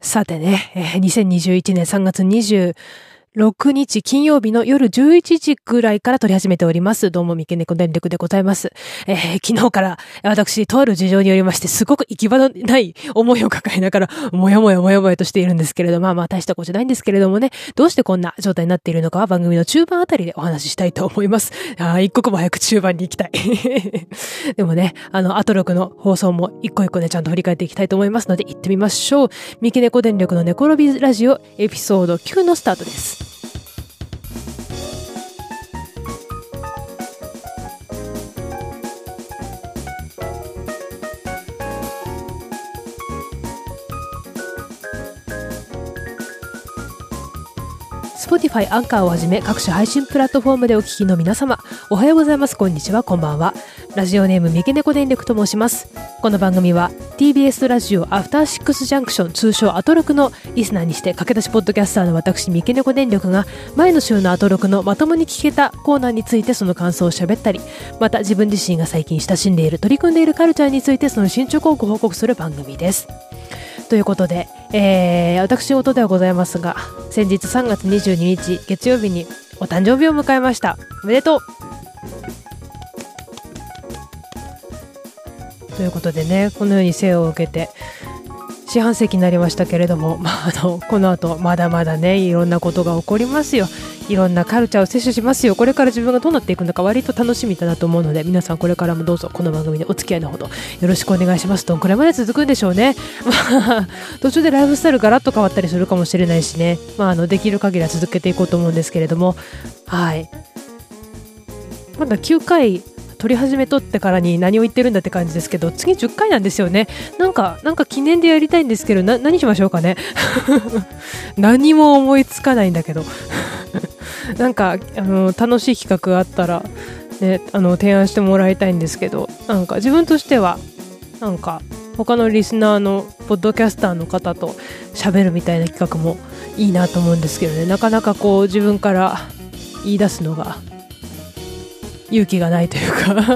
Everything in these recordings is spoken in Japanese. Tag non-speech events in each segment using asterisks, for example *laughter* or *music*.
さてね、えー、2021年3月20 6日金曜日の夜11時くらいから撮り始めております。どうも、三毛猫電力でございます。えー、昨日から私、とある事情によりまして、すごく行き場のない思いを抱えながら、もやもやもやもやとしているんですけれど、まあまあ大したことじゃないんですけれどもね、どうしてこんな状態になっているのかは番組の中盤あたりでお話ししたいと思います。ああ、一刻も早く中盤に行きたい。*laughs* でもね、あの、アトロクの放送も一個一個ね、ちゃんと振り返っていきたいと思いますので、行ってみましょう。三毛猫電力の寝転びラジオエピソード9のスタートです。Spotify、アンカーをはじめ各種配信プラットフォームでお聞きの皆様、おはようございます。こんにちは。こんばんは。ラジオネーム、三毛猫電力と申します。この番組は TBS ラジオアフターシックスジャンクション通称アトロクのリスナーにして駆け出しポッドキャスターの私、三毛猫電力が前の週のアトロクのまともに聞けたコーナーについてその感想を喋ったり、また自分自身が最近親しんでいる取り組んでいるカルチャーについてその進捗をご報告する番組です。ということで、えー、私事ではございますが、先日3月22日月曜日にお誕生日を迎えました。おめでとうということでね、このように生を受けて、四半世紀になりましたけれども、*laughs* まあ、あのこの後まだまだねいろんなことが起こりますよ。いろんなカルチャーを摂取しますよ。これから自分がどうなっていくのか割と楽しみだなと思うので皆さんこれからもどうぞこの番組でお付き合いのほどよろしくお願いします。どんくらいまで続くんでしょうね。*laughs* まあ途中でライフスタイルガラッと変わったりするかもしれないしね、まあ、あのできる限りは続けていこうと思うんですけれども。はい。まだ9回撮り始めとってからに何を言ってるんだって感じですけど次10回なんですよね。なんかなんか記念でやりたいんですけど何しましょうかね。*laughs* 何も思いつかないんだけど。*laughs* なんかあの楽しい企画があったら、ね、あの提案してもらいたいんですけどなんか自分としてはなんか他のリスナーのポッドキャスターの方と喋るみたいな企画もいいなと思うんですけどね。なかなかこう自分から言い出すのが勇気がないというか *laughs*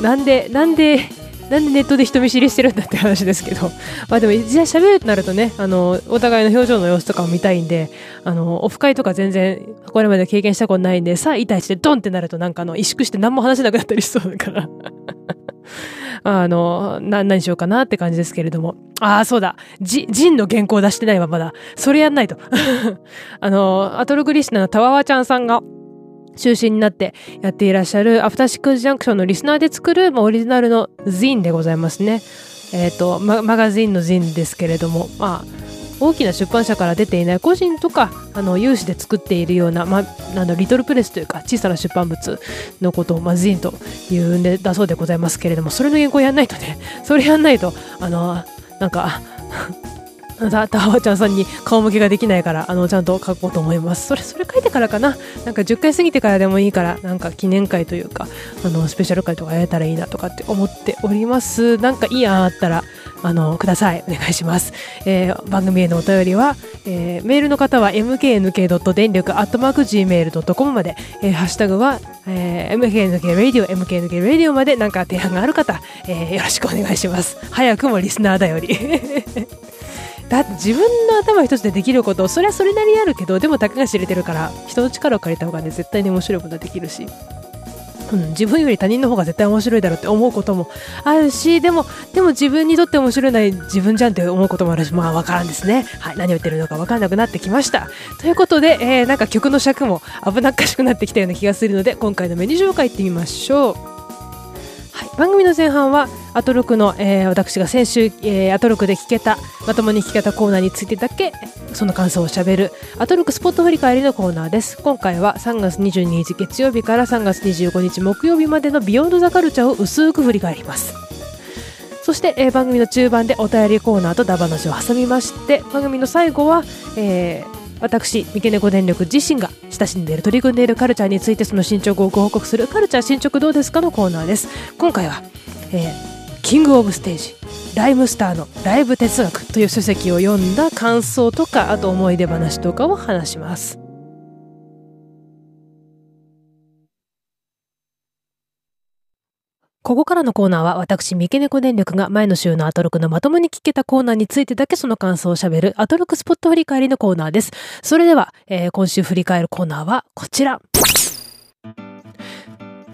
なんでなんでなんでネットで人見知りしてるんだって話ですけど、まあでも、じゃあ喋るとなるとね、あの、お互いの表情の様子とかを見たいんで、あの、オフ会とか全然、これまで経験したことないんで、さあ、痛いしてドンってなるとなんかあの、萎縮して何も話せなくなったりしそうだから *laughs* あの、な、何しようかなって感じですけれども。ああ、そうだ。ジ、ジンの原稿出してないわ、まだ。それやんないと。*laughs* あの、アトログリスナーのタワワちゃんさんが、中心になってやっていらっしゃるアフターシックスジャンクションのリスナーで作る、まあ、オリジナルのジンでございますね。えっ、ー、とマ、ガジンのジンですけれども、まあ、大きな出版社から出ていない個人とかあの有志で作っているような、まあ、なんリトルプレスというか小さな出版物のことを、まあ、ジンというんでだそうでございますけれどもそれの原稿やんないとねそれやんないとあのなんかタタワちゃんさんに顔向けができないから、あの、ちゃんと書こうと思います。それ、それ書いてからかな。なんか10回過ぎてからでもいいから、なんか記念会というか、あの、スペシャル会とかやれたらいいなとかって思っております。なんかいい案あったら、あの、ください。お願いします。えー、番組へのお便りは、えー、メールの方は mknk. 電力 gmail.com まで、えー、ハッシュタグは、えー、mknkradio、mknkradio までなんか提案がある方、えー、よろしくお願いします。早くもリスナーだより。だって自分の頭一つでできることそれはそれなりにあるけどでもたかが知れてるから人の力を借りた方がね絶対に面白いことができるし、うん、自分より他人の方が絶対面白いだろうって思うこともあるしでもでも自分にとって面白いない自分じゃんって思うこともあるしまあ分からんですね。はい何を言ってるのか分からなくなってきました。ということで、えー、なんか曲の尺も危なっかしくなってきたような気がするので今回のメニュー紹介いってみましょう。はい、番組の前半はアトロクの、えー、私が先週、えー、アトロクで聞けたまともに聞けたコーナーについてだけその感想をしゃべるアトロクスポット振り返りのコーナーです。今回は3月22日月曜日から3月25日木曜日までのビヨンドザカルチャーを薄く振り返ります。そして、えー、番組の中盤でお便りコーナーとダバなしを挟みまして番組の最後は、えー、私三毛猫電力自身が親しんでいる取り組んでいるカルチャーについてその進捗をご報告するカルチャー進捗どうですかのコーナーです。今回は、えー、キングオブステージライムスターのライブ哲学という書籍を読んだ感想とかあと思い出話とかを話します。ここからのコーナーは私、三毛猫電力が前の週のアトロクのまともに聞けたコーナーについてだけその感想を喋るアトロクスポット振り返りのコーナーです。それでは、えー、今週振り返るコーナーはこちら。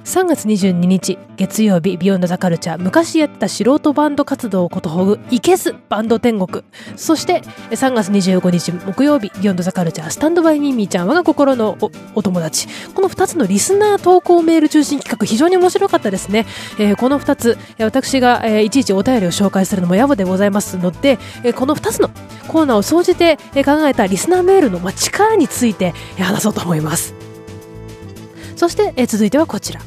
3月22日月曜日ビヨンドザカルチャー昔やった素人バンド活動をことほぐいけずバンド天国。そして3月25日木曜日ビヨンドザカルチャースタンドバイミーミーちゃん我が心のお友達。この2つのリスナー投稿メール中心企画非常に面白かったですね、えー、この2つ私が、えー、いちいちお便りを紹介するのも野暮でございますので、えー、この2つのコーナーを総じて考えたリスナーメールの、力について話そうと思います。そして、え続いてはこちら。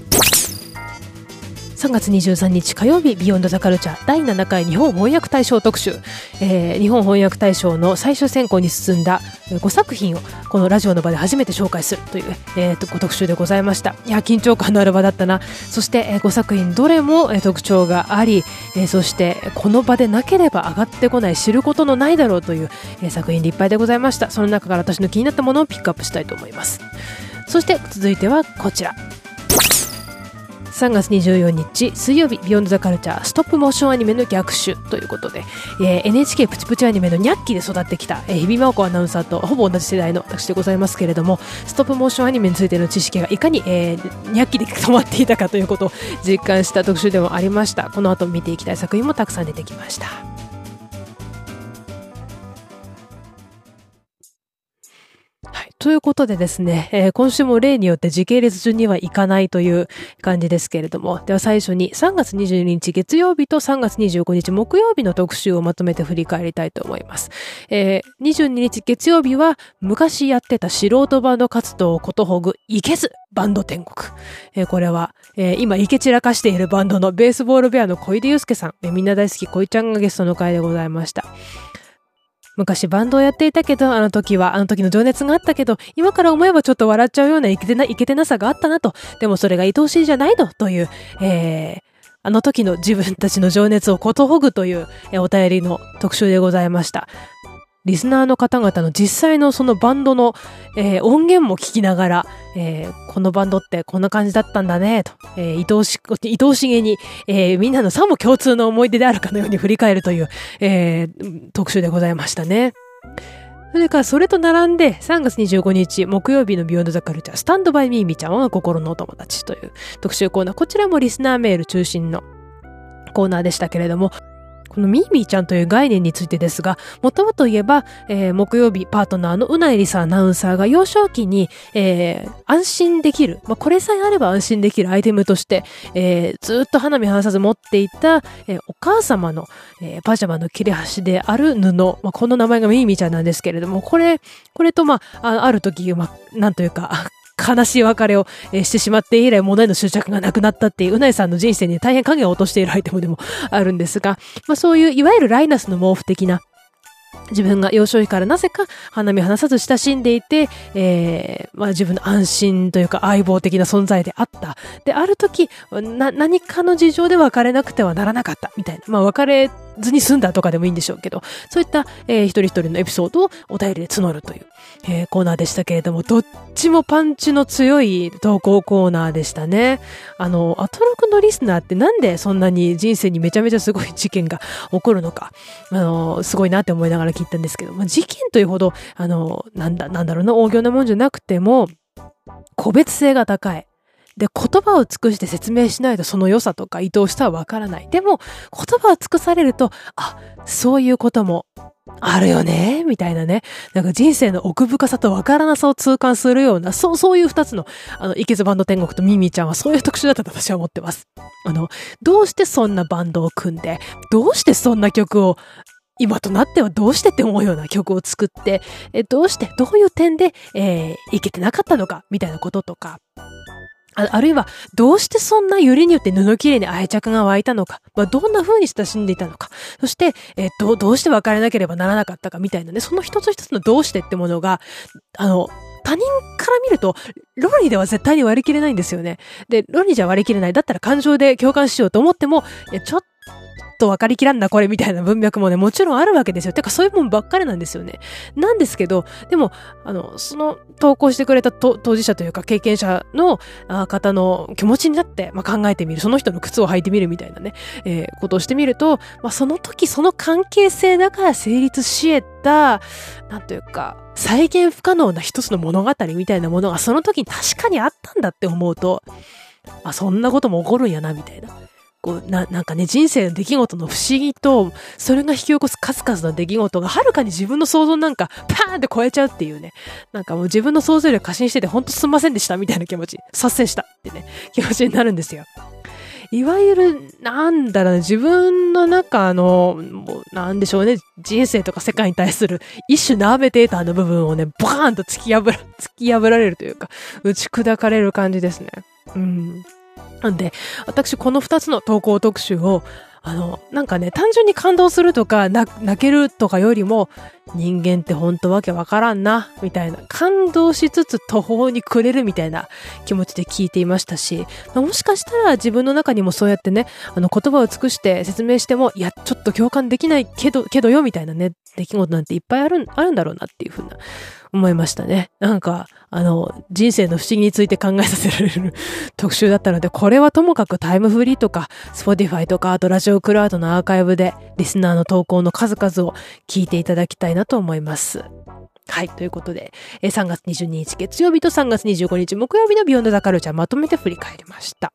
3月23日火曜日ビヨンドザカルチャー第7回日本翻訳大賞特集、えー、日本翻訳大賞の最終選考に進んだ5作品をこのラジオの場で初めて紹介するという、えー、特集でございました。いや緊張感のある場だったな。そして、えー、5作品どれも、えー、特徴があり、えー、そしてこの場でなければ上がってこない知ることのないだろうという、えー、作品でいっぱいでございました。その中から私の気になったものをピックアップしたいと思います。そして続いてはこちら。3月24日水曜日ビヨンドザカルチャーストップモーションアニメの逆襲ということで、えー、NHK プチプチアニメのニャッキで育ってきた、えー、日比真央子アナウンサーとほぼ同じ世代の私でございますけれどもストップモーションアニメについての知識がいかに、えー、ニャッキで止まっていたかということを実感した特集でもありました。この後見ていきたい作品もたくさん出てきました。ということでですね、えー、今週も例によって時系列順にはいかないという感じですけれども、では最初に3月22日月曜日と3月25日木曜日の特集をまとめて振り返りたいと思います。えー、22日月曜日は昔やってた素人バンド活動をことほぐいけずバンド天国。えー、これは、えー、今いけ散らかしているバンドのベースボールベアの小出祐介さん、えー、みんな大好き小井ちゃんがゲストの回でございました。昔バンドをやっていたけど、あの時は、あの時の情熱があったけど、今から思えばちょっと笑っちゃうようないけてな、いけてなさがあったなと。でもそれが愛おしいじゃないのという、えー、あの時の自分たちの情熱をことほぐという、え、お便りの特集でございました。リスナーの方々の実際のそのバンドの、えー、音源も聞きながら、えー、このバンドってこんな感じだったんだね、と、えー、愛おし、愛おしげに、えー、みんなのさも共通の思い出であるかのように振り返るという、えー、特集でございましたね。それからそれと並んで3月25日木曜日のビヨンドザカルチャースタンドバイミーミーちゃんは心のお友達という特集コーナー。こちらもリスナーメール中心のコーナーでしたけれども、このミーミーちゃんという概念についてですが、もともと言えば、えー、木曜日パートナーの宇内梨沙アナウンサーが幼少期に、えー、安心できる、まあ、これさえあれば安心できるアイテムとして、えー、ずっと花見離さず持っていた、え、お母様の、え、パジャマの切れ端である布、まあ、この名前がミーミーちゃんなんですけれども、これ、これとまあ、あある時、まあ、なんというか、悲しい別れを、してしまって以来物への執着がなくなったっていううなえさんの人生に大変影を落としているアイテムでも *laughs* あるんですが、まあそういういわゆるライナスの毛布的な自分が幼少期からなぜか花見離さず親しんでいて、えー、まあ自分の安心というか相棒的な存在であった。で、ある時、な、何かの事情で別れなくてはならなかったみたいな。まあ別れずに済んだとかでもいいんでしょうけど、そういった、えー、一人一人のエピソードをお便りで募るという、えー、コーナーでしたけれども、どっちもパンチの強い投稿コーナーでしたね。あの、アトロクのリスナーってなんでそんなに人生にめちゃめちゃすごい事件が起こるのか、あの、すごいなって思いながら聞いたんですけど、まあ、事件というほど、あの、なんだ、なんだろうな、大行なもんじゃなくても、個別性が高い。で、言葉を尽くして説明しないとその良さとか愛おしさはわからない。でも、言葉を尽くされると、あ、そういうこともあるよねみたいなね。なんか人生の奥深さとわからなさを痛感するような、そう、そういう二つの、あの、イケズバンド天国とミミちゃんはそういう特集だったと私は思ってます。あの、どうしてそんなバンドを組んで、どうしてそんな曲を今となってはどうしてって思うような曲を作って、えどうして、どういう点で、えー、いけてなかったのか、みたいなこととか、ああるいは、どうしてそんな揺りによって布切れに愛着が湧いたのか、まあ、どんな風に親しんでいたのか、そして、えー、ど、どうして別れなければならなかったかみたいなね、その一つ一つのどうしてってものが、あの、他人から見ると、論理では絶対に割り切れないんですよね。で、論理じゃ割り切れない。だったら感情で共感しようと思っても、いや、ちょっと分かりきらんな、これみたいな文脈もね、もちろんあるわけですよ。てか、そういうもんばっかりなんですよね。なんですけど、でも、あの、その投稿してくれた当事者というか経験者の方の気持ちになって、まあ、考えてみる。その人の靴を履いてみるみたいなね、えー、ことをしてみると、まあ、その時その関係性だから成立し得た、なんというか、再現不可能な一つの物語みたいなものがその時に確かにあったんだって思うと、あ、そんなことも起こるんやな、みたいな。こうな、なんかね、人生の出来事の不思議と、それが引き起こす数々の出来事がはるかに自分の想像なんか、パーンって超えちゃうっていうね。なんかもう自分の想像力過信してて、ほんとすんませんでした、みたいな気持ち。達成したってね、気持ちになるんですよ。いわゆる、なんだろうね、自分の中の、もうなんでしょうね、人生とか世界に対する一種ナーベテーターの部分をね、バーンと突き破ら、突き破られるというか、打ち砕かれる感じですね。うん。なんで、私この二つの投稿特集を、あの、なんかね、単純に感動するとか、泣けるとかよりも、人間ってほんとわけわからんな、みたいな、感動しつつ途方に暮れるみたいな気持ちで聞いていましたし、もしかしたら自分の中にもそうやってね、あの言葉を尽くして説明しても、いや、ちょっと共感できないけど、けどよ、みたいなね、出来事なんていっぱいある、あるんだろうなっていうふうな思いましたね。なんか、あの、人生の不思議について考えさせられる *laughs* 特集だったので、これはともかくタイムフリーとか、Spotify とか、あとラジオクラウドのアーカイブで、リスナーの投稿の数々を聞いていただきたいなと思います。はい。ということで、3月22日月曜日と3月25日木曜日の Beyond The Culture まとめて振り返りました。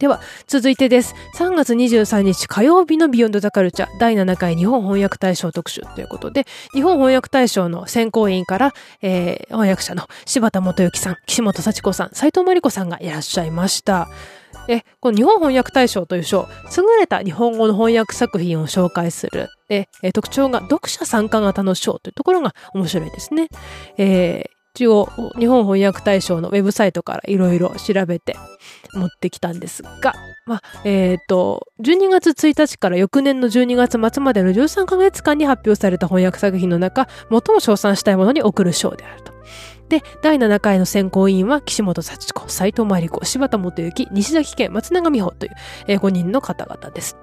では、続いてです。3月23日火曜日の Beyond The Culture 第7回日本翻訳大賞特集ということで、日本翻訳大賞の選考委員から、えー、翻訳者の柴田元幸さん、岸本幸子さん、斎藤真理子さんがいらっしゃいました。で、この日本翻訳大賞という賞、優れた日本語の翻訳作品を紹介する。で、特徴が読者参加型の賞というところが面白いですね。えー、一応、日本翻訳大賞のウェブサイトからいろいろ調べて持ってきたんですが、まあ、えっ、ー、と、12月1日から翌年の12月末までの13ヶ月間に発表された翻訳作品の中、最も称賛したいものに贈る賞であると。で、第7回の選考委員は、岸本幸子、斉藤真理子、柴田元幸、西崎健、松永美穂という、えー、5人の方々です。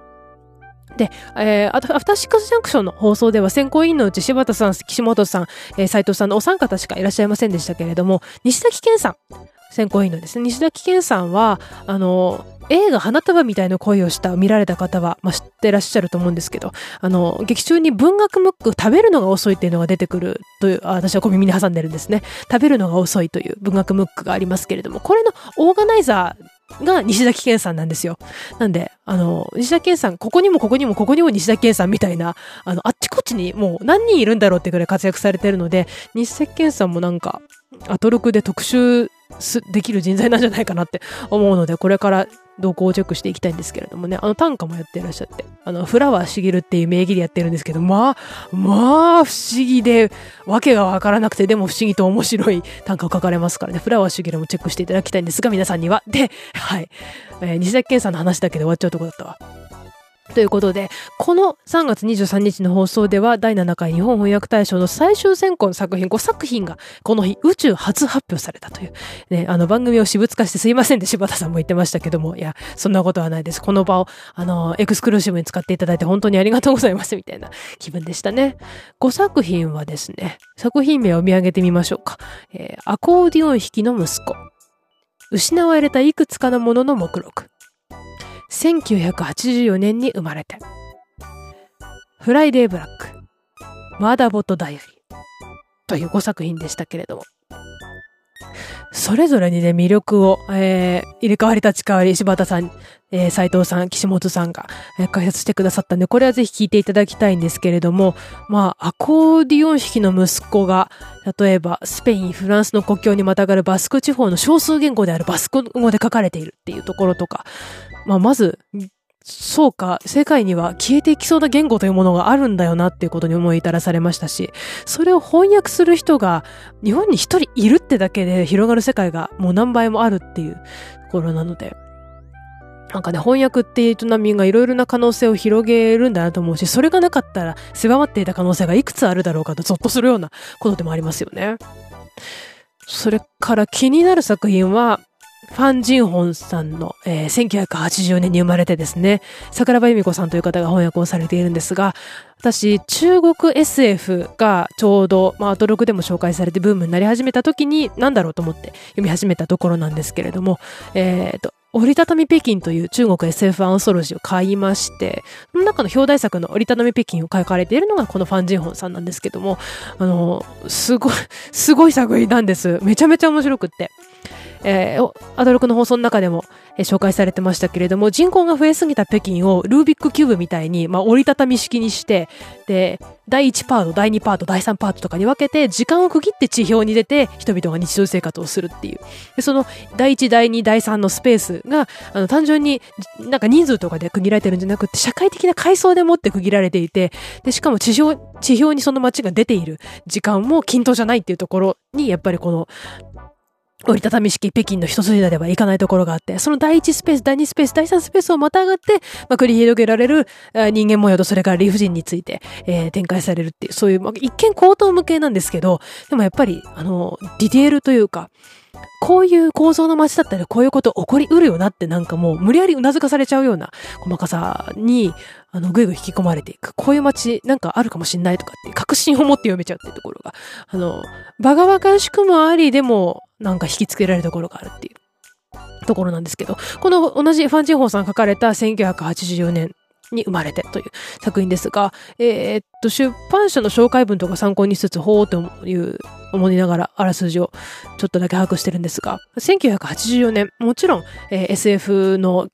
で、えー、アフターシックスジャンクションの放送では選考委員のうち柴田さん、岸本さん、えー、斉藤さんのお三方しかいらっしゃいませんでしたけれども、西崎健さん、選考委員のですね、西崎健さんは、あの、映画花束みたいな恋をした見られた方は、まあ、知ってらっしゃると思うんですけど、あの、劇中に文学ムック食べるのが遅いっていうのが出てくるという、あ私は小耳に挟んでるんですね。食べるのが遅いという文学ムックがありますけれども、これのオーガナイザー、が西崎健さんなんですよ。なんで、あの、西崎健さん、ここにもここにもここにも西崎健さんみたいな、あの、あっちこっちにもう何人いるんだろうってくらい活躍されてるので、西崎健さんもなんか、アトロクで特集できる人材なんじゃないかなって思うので、これから動向をチェックしていきたいんですけれどもね、あの短歌もやってらっしゃって、あの、フラワーしげるっていう名義でやってるんですけど、まあ、まあ、不思議で、わけがわからなくて、でも不思議と面白い短歌を書かれますからね、フラワーしげるもチェックしていただきたいんですが、皆さんには。で、はい。えー、西崎健さんの話だけで終わっちゃうとこだったわ。ということで、この3月23日の放送では、第7回日本翻訳大賞の最終選考の作品5作品が、この日、宇宙初発表されたという。ね、あの、番組を私物化してすいませんで、柴田さんも言ってましたけども、いや、そんなことはないです。この場を、あの、エクスクルーシブに使っていただいて本当にありがとうございます、みたいな気分でしたね。5作品はですね、作品名を見上げてみましょうか。えー、アコーディオン弾きの息子。失われたいくつかのものの目録。1984年に生まれて。フライデーブラック、マーダーボットダイアリーという5作品でしたけれども。それぞれにね、魅力を、えー、入れ替わり立ち替わり、柴田さん、えー、斉藤さん、岸本さんが、えー、解説してくださったんで、これはぜひ聞いていただきたいんですけれども、まあ、アコーディオン弾きの息子が、例えば、スペイン、フランスの国境にまたがるバスク地方の少数言語であるバスク語で書かれているっていうところとか、まあ、まず、そうか、世界には消えていきそうな言語というものがあるんだよなっていうことに思い至らされましたし、それを翻訳する人が日本に一人いるってだけで広がる世界がもう何倍もあるっていうところなので、なんかね、翻訳っていう営みがいろいろな可能性を広げるんだなと思うし、それがなかったら狭まっていた可能性がいくつあるだろうかとゾッとするようなことでもありますよね。それから気になる作品は、ファン・ジンホンさんの、えー、1980年に生まれてですね、桜庭由美子さんという方が翻訳をされているんですが、私、中国 SF がちょうど、まあ、アトロクでも紹介されてブームになり始めた時に、なんだろうと思って読み始めたところなんですけれども、えっ、ー、と、折りたたみ北京という中国 SF アンソロジーを買いまして、その中の表題作の折りたたみ北京を書かれているのがこのファン・ジンホンさんなんですけども、あの、すごい、すごい作品なんです。めちゃめちゃ面白くって。えー、アドロクの放送の中でも、えー、紹介されてましたけれども、人口が増えすぎた北京をルービックキューブみたいに、まあ、折りたたみ式にして、で、第1パート、第2パート、第3パートとかに分けて、時間を区切って地表に出て、人々が日常生活をするっていう。でその、第1、第2、第3のスペースが、あの、単純になんか人数とかで区切られてるんじゃなくて、社会的な階層でもって区切られていて、で、しかも地表、地表にその街が出ている時間も均等じゃないっていうところに、やっぱりこの、折りたたみ式北京の一筋縄ではいかないところがあって、その第一スペース、第二スペース、第三スペースをまたがって、まあ、繰り広げられる人間模様とそれから理不尽について、えー、展開されるっていう、そういう、まあ、一見口頭向けなんですけど、でもやっぱり、あの、ディテールというか、こういう構造の街だったらこういうこと起こりうるよなってなんかもう無理やり頷かされちゃうような細かさに、あの、ぐいぐい引き込まれていく。こういう街なんかあるかもしんないとかって確信を持って読めちゃうっていうところが、あの、バカバカしくもあり、でもなんか引きつけられるところがあるっていうところなんですけど、この同じファン・ジンホーさん書かれた1984年に生まれてという作品ですが、えー、っと、出版社の紹介文とか参考にしつつ、ほーという思いながらあらすじをちょっとだけ把握してるんですが、1984年、もちろん、えー、SF の、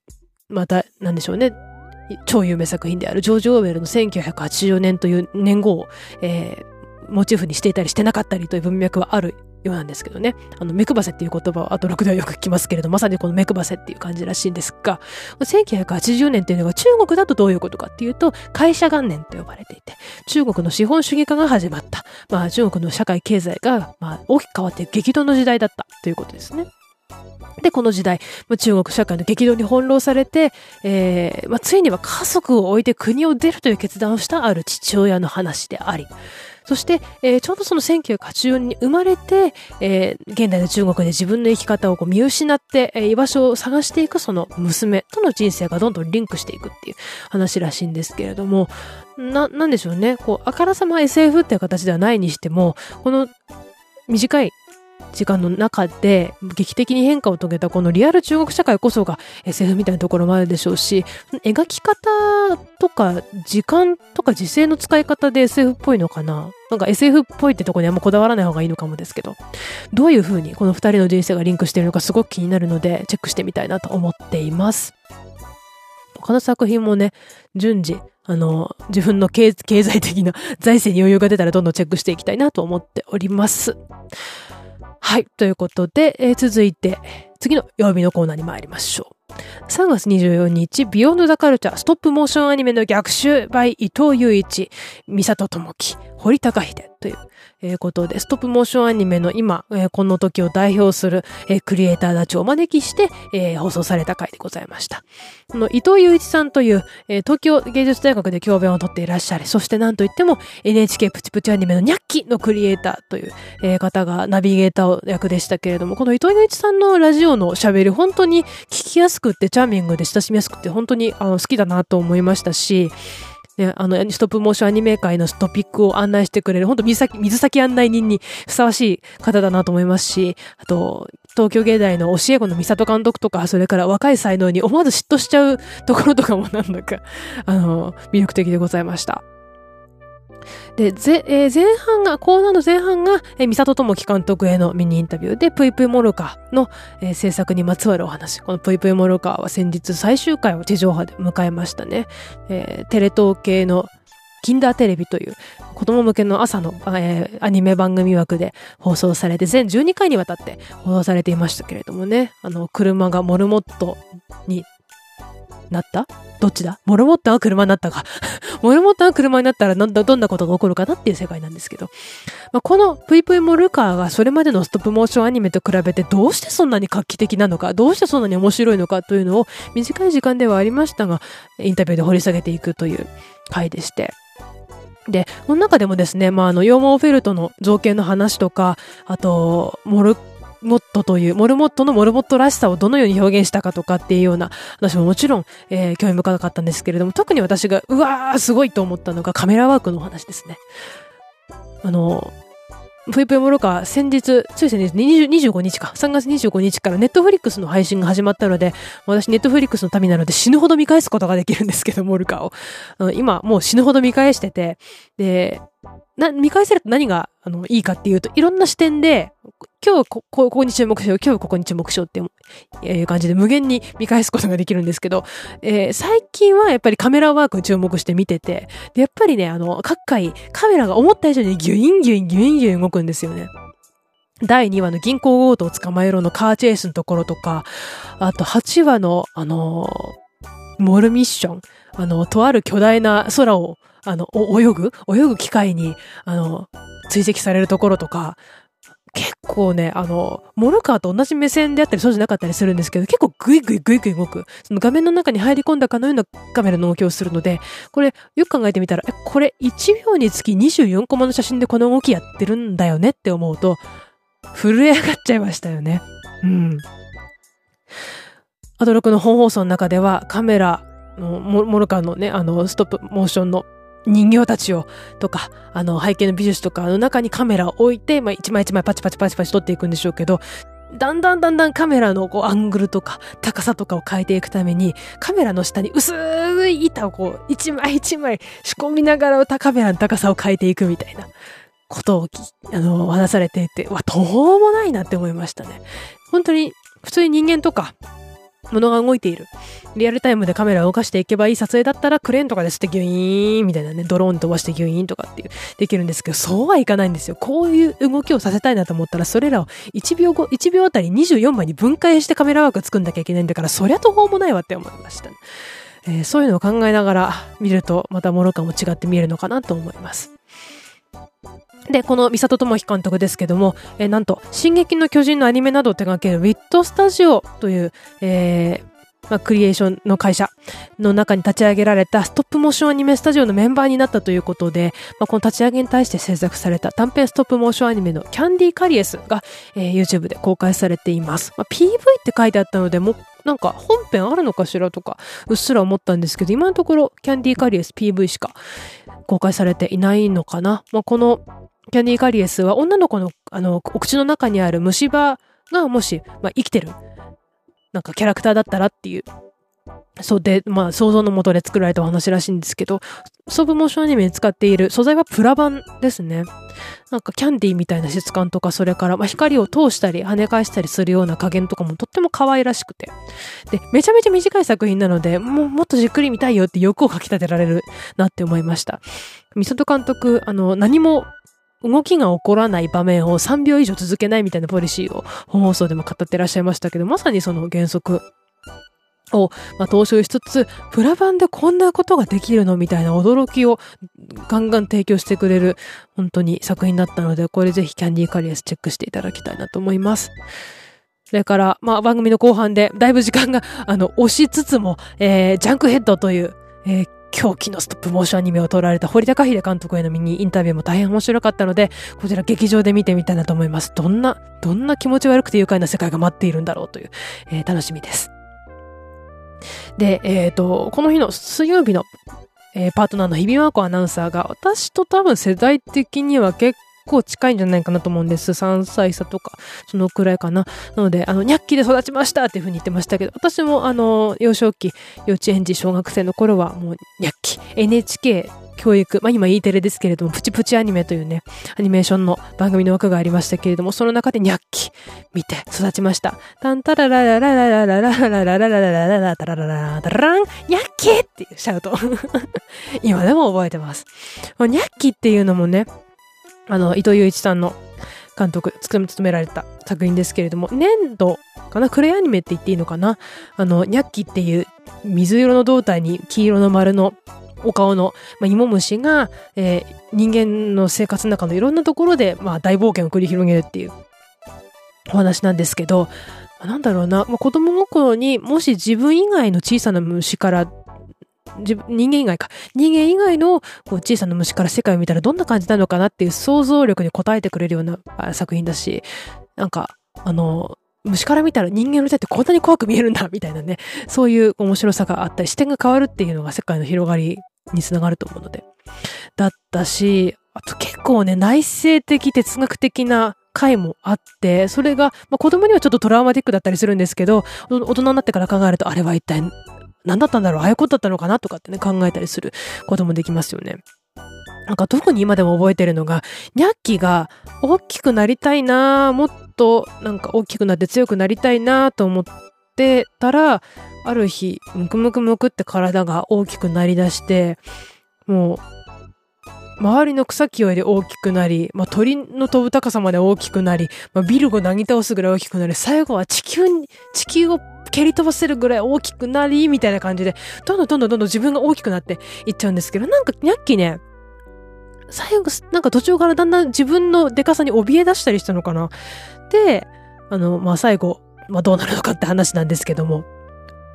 また、なんでしょうね、超有名作品であるジョージ・オーウェルの1984年という年号を、えー、モチーフにしていたりしてなかったりという文脈はあるようなんですけどね。あの、目配せっていう言葉はあと6ではよく聞きますけれど、まさにこの目配せっていう感じらしいんですが、1980年っていうのが中国だとどういうことかっていうと、会社元年と呼ばれていて、中国の資本主義化が始まった。まあ、中国の社会経済が、まあ、大きく変わって激動の時代だったということですね。で、この時代、中国社会の激動に翻弄されて、えーまあ、ついには家族を置いて国を出るという決断をしたある父親の話であり、そして、えー、ちょうどその1984年に生まれて、えー、現代の中国で自分の生き方をこう見失って、えー、居場所を探していくその娘との人生がどんどんリンクしていくっていう話らしいんですけれども、な、なんでしょうね。こう、あからさま SF っていう形ではないにしても、この短い時間の中で劇的に変化を遂げたこのリアル中国社会こそが SF みたいなところもあるでしょうし、描き方とか時間とか時勢の使い方で SF っぽいのかな？なんか SF っぽいってとこにあんまこだわらない方がいいのかもですけど、どういう風にこの二人の人生がリンクしているのかすごく気になるので、チェックしてみたいなと思っています。他の作品もね、順次、あの、自分の経済的な *laughs* 財政に余裕が出たらどんどんチェックしていきたいなと思っております。はい。ということで、えー、続いて、次の曜日のコーナーに参りましょう。3月24日、ビヨンドザカルチャー、ストップモーションアニメの逆襲 by 伊藤雄一、美里智樹、堀高秀という、え、ことで、ストップモーションアニメの今、え、この時を代表する、え、クリエイターたちをお招きして、え、放送された回でございました。この伊藤雄一さんという、え、東京芸術大学で教鞭をとっていらっしゃり、そしてなんといっても NHK プチプチアニメのニャッキのクリエイターという、え、方がナビゲーター役でしたけれども、この伊藤雄一さんのラジオの喋り、本当に聞きやすくってチャーミングで親しみやすくて、本当にあの好きだなと思いましたし、ね、あの、ストップモーションアニメ界のトピックを案内してくれる、本当水先、水先案内人にふさわしい方だなと思いますし、あと、東京芸大の教え子の美里監督とか、それから若い才能に思わず嫉妬しちゃうところとかもなんだか、あの、魅力的でございました。で、えー、前半が、コーナーの前半が、えー、三里智樹監督へのミニインタビューで、ぷいぷいモルカの、えー、制作にまつわるお話。このぷいぷいモルカは先日最終回を地上波で迎えましたね。えー、テレ東系のキンダーテレビという子供向けの朝の、えー、アニメ番組枠で放送されて、全12回にわたって放送されていましたけれどもね、あの、車がモルモットになった？どっちだ？モルモッタは車になったかモルモッタは車になったらなんだ、どんなことが起こるかなっていう世界なんですけど。まあ、このぷいぷいモルカーがそれまでのストップモーションアニメと比べてどうしてそんなに画期的なのか、どうしてそんなに面白いのかというのを短い時間ではありましたが、インタビューで掘り下げていくという回でして。で、この中でもですね、まあ、あの、羊毛フェルトの造形の話とか、あと、モルモットという、モルモットのモルモットらしさをどのように表現したかとかっていうような話ももちろん、えー、興味深かったんですけれども、特に私が、うわーすごいと思ったのがカメラワークの話ですね。あの、ぷいぷいもろか先日、つい先日25日か、3月25日からネットフリックスの配信が始まったので、私ネットフリックスの民なので死ぬほど見返すことができるんですけど、モルカを。今もう死ぬほど見返してて、で、な、見返せると何が、あの、いいかっていうと、いろんな視点で、今日こ、ここに注目しよう、今日ここに注目しようっていう感じで無限に見返すことができるんですけど、えー、最近はやっぱりカメラワークに注目して見てて、で、やっぱりね、あの、各回カメラが思った以上にギュインギュインギュインギュイン動くんですよね。第2話の銀行強盗を捕まえろのカーチェイスのところとか、あと8話の、あのモルミッション、あの、とある巨大な空をあの、泳ぐ？泳ぐ機械に、あの、追跡されるところとか、結構ね、あの、モルカーと同じ目線であったりそうじゃなかったりするんですけど、結構グイグイグイグイ動く。その画面の中に入り込んだかのようなカメラの動きをするので、これ、よく考えてみたら、え、これ1秒につき24コマの写真でこの動きやってるんだよねって思うと、震え上がっちゃいましたよね。うん。アドロクの本放送の中ではカメラのモルカーのね、あの、ストップモーションの人形たちを、とか、あの、背景の美術とかの中にカメラを置いて、まあ、一枚一枚パチパチパチパチ撮っていくんでしょうけど、だんだんだんだんカメラのこうアングルとか高さとかを変えていくために、カメラの下に薄い板をこう、一枚一枚仕込みながらカメラの高さを変えていくみたいなことをあの、話されていて、わ、途方もないなって思いましたね。本当に、普通に人間とか、物が動いている。リアルタイムでカメラを動かしていけばいい撮影だったらクレーンとかですってギュイーンみたいなね、ドローン飛ばしてギュイーンとかっていう、できるんですけど、そうはいかないんですよ。こういう動きをさせたいなと思ったら、それらを1秒後、1秒あたり24枚に分解してカメラワーク作んなきゃいけないんだから、そりゃ途方もないわって思いました、ね。えー、そういうのを考えながら見ると、またモロ感も違って見えるのかなと思います。で、この三里智彦監督ですけども、えー、なんと、進撃の巨人のアニメなどを手掛けるウィットスタジオという、えー、まあ、クリエーションの会社の中に立ち上げられたストップモーションアニメスタジオのメンバーになったということで、まあ、この立ち上げに対して制作された短編ストップモーションアニメのキャンディーカリエスが、えー、YouTube で公開されています。まあ、PV って書いてあったので、もなんか本編あるのかしらとか、うっすら思ったんですけど、今のところキャンディーカリエス PV しか公開されていないのかな。まあ、このキャンディーカリエスは女の子のあのお口の中にある虫歯がもし、まあ、生きてるなんかキャラクターだったらっていうそうで、まあ、想像のもとで作られたお話らしいんですけど、ソブモーションアニメに使っている素材はプラ板ですね。なんかキャンディーみたいな質感とか、それから、まあ、光を通したり跳ね返したりするような加減とかもとっても可愛らしくて。で、めちゃめちゃ短い作品なので、もうもっとじっくり見たいよって欲をかき立てられるなって思いました。ミサト監督、あの、何も動きが起こらない場面を3秒以上続けないみたいなポリシーを本放送でも語ってらっしゃいましたけど、まさにその原則を、まあ、踏襲しつつ、プラ版でこんなことができるのみたいな驚きをガンガン提供してくれる、本当に作品だったので、これぜひキャンディーカリアスチェックしていただきたいなと思います。それから、まあ、番組の後半で、だいぶ時間が、あの、押しつつも、えー、ジャンクヘッドという、えー、狂気のストップモーションアニメを撮られた堀高秀監督へのミニインタビューも大変面白かったので、こちら劇場で見てみたいなと思います。どんな、どんな気持ち悪くて愉快な世界が待っているんだろうという、えー、楽しみです。で、えっ、ー、と、この日の水曜日の、えー、パートナーの日比真子アナウンサーが、私と多分世代的には結構近いんじゃないかなと思うんです。3歳差とか、そのくらいかな。なので、あの、ニャッキで育ちましたっていう風に言ってましたけど、私もあの、幼少期、幼稚園児、小学生の頃はもう、ニャッキ、NHK 教育、まあ今 E テレですけれども、プチプチアニメというね、アニメーションの番組の枠がありましたけれども、その中でニャッキ見て育ちました。タンタララララララララララララララララタラララタラランニャッキっていうシャウト。今でも覚えてます。ニャッキっていうのもね、あの、伊藤祐一さんの監督、務められた作品ですけれども、粘土かな？クレイアニメって言っていいのかな？あの、ニャッキっていう水色の胴体に黄色の丸のお顔の、まあ、芋虫が、えー、人間の生活の中のいろんなところで、まあ、大冒険を繰り広げるっていうお話なんですけど、まあ、なんだろうな、まあ、子供心にもし自分以外の小さな虫から自分人間以外か。人間以外のこう小さな虫から世界を見たらどんな感じなのかなっていう想像力に応えてくれるような作品だし、なんか、あの、虫から見たら人間の手ってこんなに怖く見えるんだみたいなね、そういう面白さがあったり、視点が変わるっていうのが世界の広がりにつながると思うので。だったし、あと結構ね、内省的哲学的な回もあって、それが、まあ、子供にはちょっとトラウマティックだったりするんですけど、大人になってから考えると、あれは一体何だったんだろうああいうことだったのかなとかってね、考えたりすることもできますよね。なんか特に今でも覚えてるのが、ニャッキが大きくなりたいなもっとなんか大きくなって強くなりたいなと思ってたら、ある日、ムクムクムクって体が大きくなりだして、もう、周りの草木より大きくなり、まあ、鳥の飛ぶ高さまで大きくなり、まあ、ビルをなぎ倒すぐらい大きくなり、最後は地球に、地球を蹴り飛ばせるぐらい大きくなり、みたいな感じで、どんどんどんどんどんどん自分が大きくなっていっちゃうんですけど、なんか、ニャッキーね、最後、なんか途中からだんだん自分のデカさに怯え出したりしたのかな。で、あの、まあ、最後、まあ、どうなるのかって話なんですけども。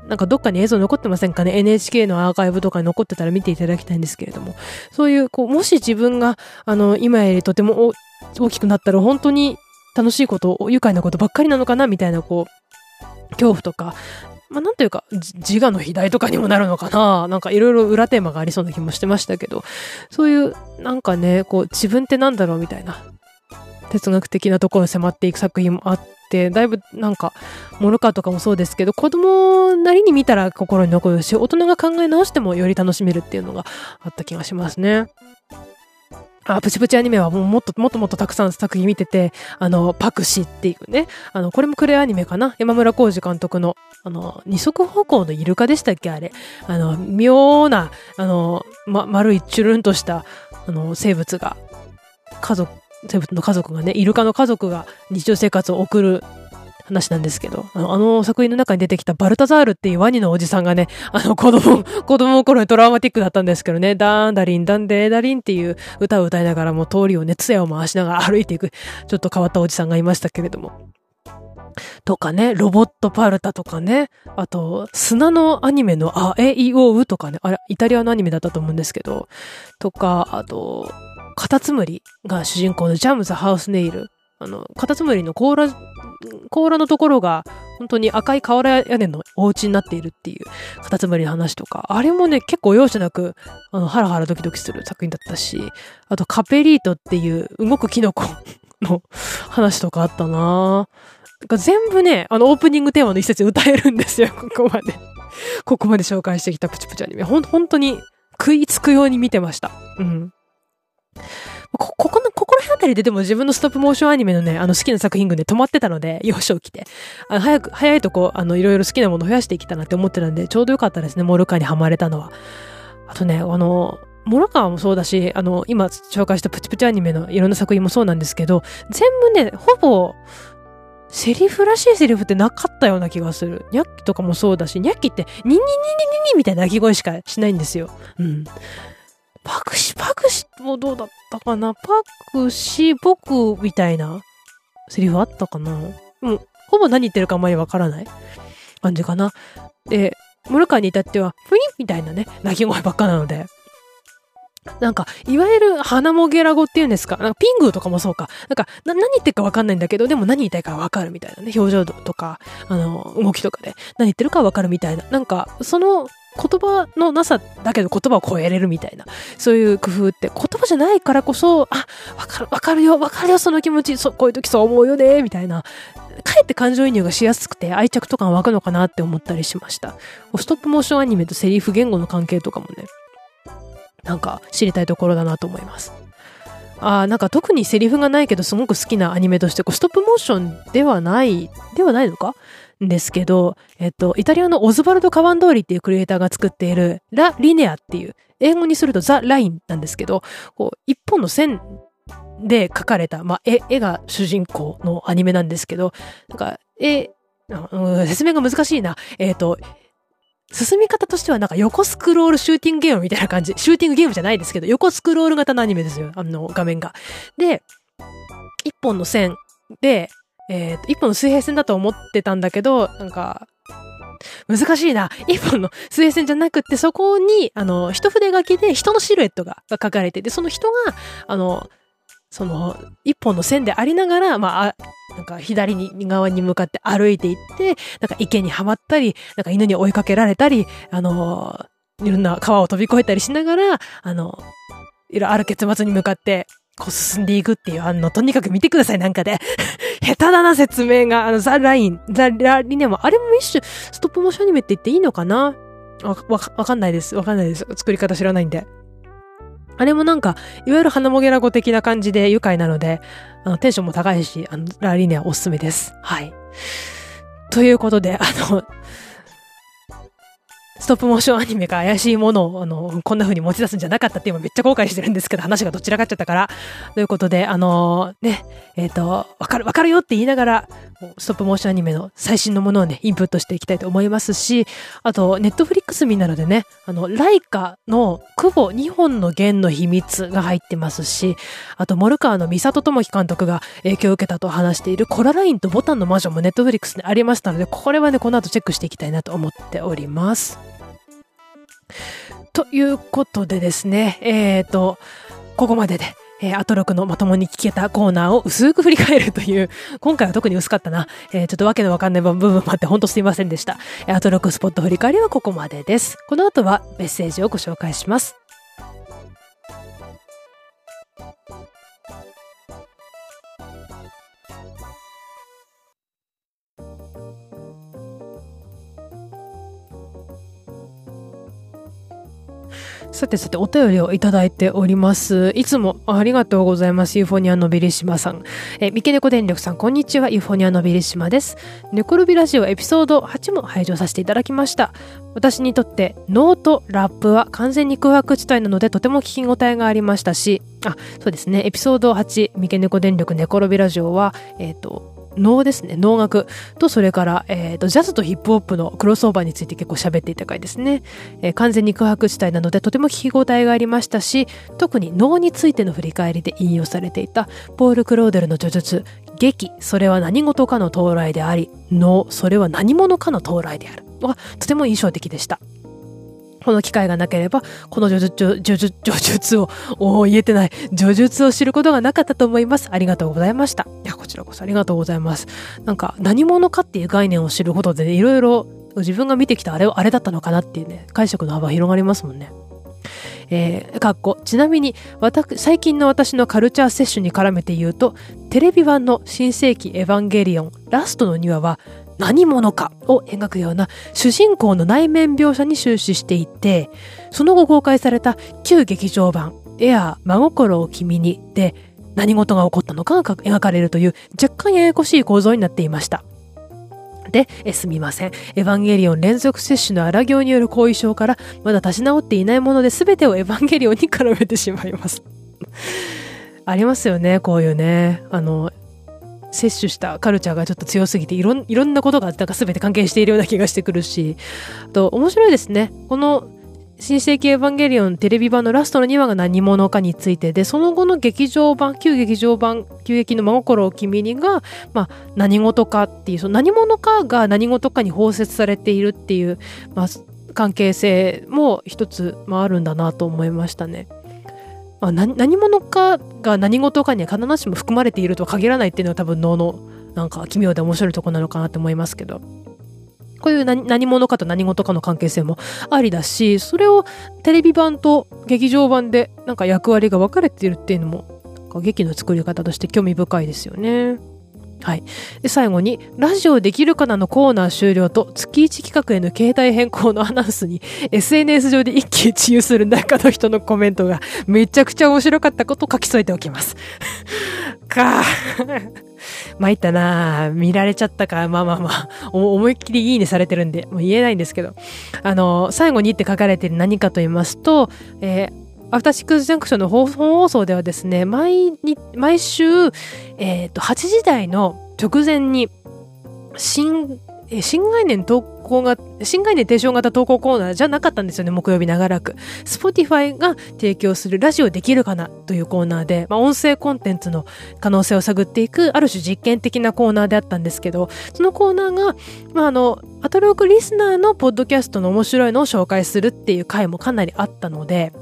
なんかどっかに映像残ってませんかね ?NHK のアーカイブとかに残ってたら見ていただきたいんですけれども。そういう、こう、もし自分が、あの、今よりとても大きくなったら本当に楽しいこと、愉快なことばっかりなのかな？みたいな、こう、恐怖とか、まあ、なんというか、自我の肥大とかにもなるのかななんかいろいろ裏テーマがありそうな気もしてましたけど、そういう、なんかね、こう、自分ってなんだろうみたいな、哲学的なところに迫っていく作品もあって、だいぶなんか、モルカーとかもそうですけど、子供なりに見たら心に残るし、大人が考え直してもより楽しめるっていうのがあった気がしますね。あ、プチプチアニメはもうもっともっともっとたくさん作品見てて、あの、パクシっていうね、あの、これもクレアニメかな？山村浩二監督の、あの、二足歩行のイルカでしたっけ？あれ。あの、妙な、あの、ま、丸いチュルンとした、あの、生物が、家族、生物の家族がね、イルカの家族が日常生活を送る話なんですけど、あのあの作品の中に出てきたバルタザールっていうワニのおじさんがね、あの子供、子供の頃にトラウマティックだったんですけどね、ダーンダリンダンデーダリンっていう歌を歌いながらも通りをね、杖を回しながら歩いていく、ちょっと変わったおじさんがいましたけれども。とかね、ロボットパルタとかね、あと、砂のアニメのあ、え、い、お、うとかね、あれ、イタリアのアニメだったと思うんですけど、とか、あと、カタツムリが主人公のジャムズ・ハウスネイル。あの、カタツムリの甲羅、甲羅のところが本当に赤い瓦屋根のお家になっているっていうカタツムリの話とか、あれもね、結構容赦なく、あの、ハラハラドキドキする作品だったし、あとカペリートっていう動くキノコの話とかあったな全部ね、あのオープニングテーマの一節歌えるんですよ、*laughs* ここまで。ここまで紹介してきたプチプチアニメ。ほん、本当に食いつくように見てました。うん。こ、ここの、辺あたりででも自分のストップモーションアニメのね、あの好きな作品群で止まってたので、*laughs* 幼少期で。あの、早く、早いとこ、あの、いろいろ好きなもの増やしていきたなって思ってたんで、ちょうどよかったですね、モルカーにハマれたのは。あとね、あの、モルカーもそうだし、あの、今紹介したプチプチアニメのいろんな作品もそうなんですけど、全部ね、ほぼ、セリフらしいセリフってなかったような気がする。ニャッキとかもそうだし、ニャッキって、ニンニンニンニンニンみたいな鳴き声しかしないんですよ。うん。パクシ、パクシもどうだったかな？パクシ、僕みたいなセリフあったかな？もう、ほぼ何言ってるかあんまりわからない感じかな？で、モルカーに至っては、フィンみたいなね、鳴き声ばっかなので、なんか、いわゆる鼻もゲラ語っていうんですか？なんかピングーとかもそうか。なんか、何言ってるかわかんないんだけど、でも何言いたいかわかるみたいなね。表情とか、あの、動きとかで何言ってるかわかるみたいな。なんか、その言葉のなさだけど言葉を超えれるみたいな、そういう工夫って言葉じゃないからこそ、あ、わかる、わかるよ、わかるよ、その気持ち、そこういう時そう思うよね、みたいな、かえって感情移入がしやすくて愛着とか湧くのかなって思ったりしました。ストップモーションアニメとセリフ言語の関係とかもね、なんか知りたいところだなと思います。あなんか特にセリフがないけどすごく好きなアニメとしてこうストップモーションではないではないのか？んですけど、えっと、イタリアのオズバルド・カワンドーリっていうクリエイターが作っているラ・リネアっていう、英語にするとザ・ラインなんですけど、こう、一本の線で描かれた、まあ、絵、絵が主人公のアニメなんですけど、なんか、絵、説明が難しいな。えっ、と、進み方としてはなんか横スクロールシューティングゲームみたいな感じ。シューティングゲームじゃないですけど、横スクロール型のアニメですよ。あの、画面が。で、一本の線で、え、ー、と、一本の水平線だと思ってたんだけど、なんか、難しいな。一本の水平線じゃなくって、そこに、あの、一筆書きで人のシルエットが書かれてて、その人が、あの、その、一本の線でありながら、まあ、なんか左に側に向かって歩いていって、なんか池にはまったり、なんか犬に追いかけられたり、あのいろんな川を飛び越えたりしながら、あのいろ、ある結末に向かって、こう進んでいくっていう、あの、とにかく見てください、なんかで。*laughs* 下手だな、説明が。あの、ザ・ライン、ザ・ラリネも、あれも一種、ストップモーションアニメって言っていいのかな？わ、わ、わかんないです。わかんないです。作り方知らないんで。あれもなんか、いわゆる花もげら語的な感じで愉快なので、あの、テンションも高いし、あの、ラリネはおすすめです。はい。ということで、あの、ストップモーションアニメが怪しいものを、あの、こんな風に持ち出すんじゃなかったって今めっちゃ後悔してるんですけど、話がどちらかっちゃったから。ということで、あのー、ね、えっ、ー、と、わかる、わかるよって言いながら、ストップモーションアニメの最新のものをね、インプットしていきたいと思いますし、あと、ネットフリックス見なのでね、あの、ライカの久保2本の弦の秘密が入ってますし、あと、モルカーのミサト智樹監督が影響を受けたと話しているコララインとボタンの魔女もネットフリックスにありましたので、これはね、この後チェックしていきたいなと思っております。ということでですね、えっ、ー、と、ここまでで、えー、アトロクのまともに聞けたコーナーを薄く振り返るという、今回は特に薄かったな。えー、ちょっとわけのわかんない部分もあって、ほんとすいませんでした。アトロクスポット振り返りはここまでです。この後はメッセージをご紹介します。さてさて、お便りをいただいております。いつもありがとうございます。ユーフォニアのビリシマさん。え、三毛猫電力さん、こんにちは。ユーフォニアのビリシマです。ネコロビラジオエピソード8も拝聴させていただきました。私にとって、能とラップは完全に空白地帯なので、とても聞き応えがありましたし、あ、そうですね。エピソード8、三毛猫電力ネコロビラジオは、えっ、ー、と、能ですね。能楽と、それから、えっ、ー、と、ジャズとヒップホップのクロスオーバーについて結構喋っていた回ですね。えー、完全に空白地帯なので、とても聞き応えがありましたし、特に能についての振り返りで引用されていた、ポール・クローデルの叙述、劇、それは何事かの到来であり、能、それは何者かの到来である。は、とても印象的でした。この機会がなければ、この叙述、叙述、叙述を、お言えてない、叙述を知ることがなかったと思います。ありがとうございました。いや、こちらこそありがとうございます。なんか、何者かっていう概念を知ることで、ね、いろいろ自分が見てきたあれをあれだったのかなっていうね、解釈の幅広がりますもんね。えー、かっこ、ちなみに、私、最近の私のカルチャー摂取に絡めて言うと、テレビ版の新世紀エヴァンゲリオン、ラストの2話は、何者かを描くような主人公の内面描写に終始していて、その後公開された旧劇場版エアー真心を君にで何事が起こったのかが描かれるという若干ややこしい構造になっていました。で、えすみません。エヴァンゲリオン連続接種の荒行による後遺症からまだ立ち直っていないもので全てをエヴァンゲリオンに絡めてしまいます。ありますよね、こういうね。あの、摂取したカルチャーがちょっと強すぎていろんいろんなことがなんか全て関係しているような気がしてくるしと面白いですねこの新世紀エヴァンゲリオンテレビ版のラストの2話が何者かについてでその後の劇場版旧劇場版旧劇の真心を君にが、まあ、何事かっていうその何者かが何事かに包摂されているっていう、まあ、関係性も一つ、まあ、あるんだなと思いましたね。まあ、何者かが何事かには必ずしも含まれているとは限らないっていうのは多分能のなんか奇妙で面白いとこなのかなって思いますけど。こういう何者かと何事かの関係性もありだし、それをテレビ版と劇場版でなんか役割が分かれているっていうのも、劇の作り方として興味深いですよね。はい。で、最後に、ラジオできるかなのコーナー終了と、月1企画への携帯変更のアナウンスに、SNS 上で一喜一憂する中の人のコメントが、めちゃくちゃ面白かったことを書き添えておきます。か参ったな見られちゃったか。まあまあまあ、思いっきりいいねされてるんで、もう言えないんですけど。あの、最後にって書かれてる何かと言いますと、えーアフターシックスジャンクションの本放送ではですね、毎日、毎週、えっ、ー、と、8時台の直前に、新、新概念投稿が、新概念提唱型投稿コーナーじゃなかったんですよね、木曜日長らく。Spotify が提供するラジオできるかなというコーナーで、まあ、音声コンテンツの可能性を探っていく、ある種実験的なコーナーであったんですけど、そのコーナーが、まあ、あの、アトロークリスナーのポッドキャストの面白いのを紹介するっていう回もかなりあったので、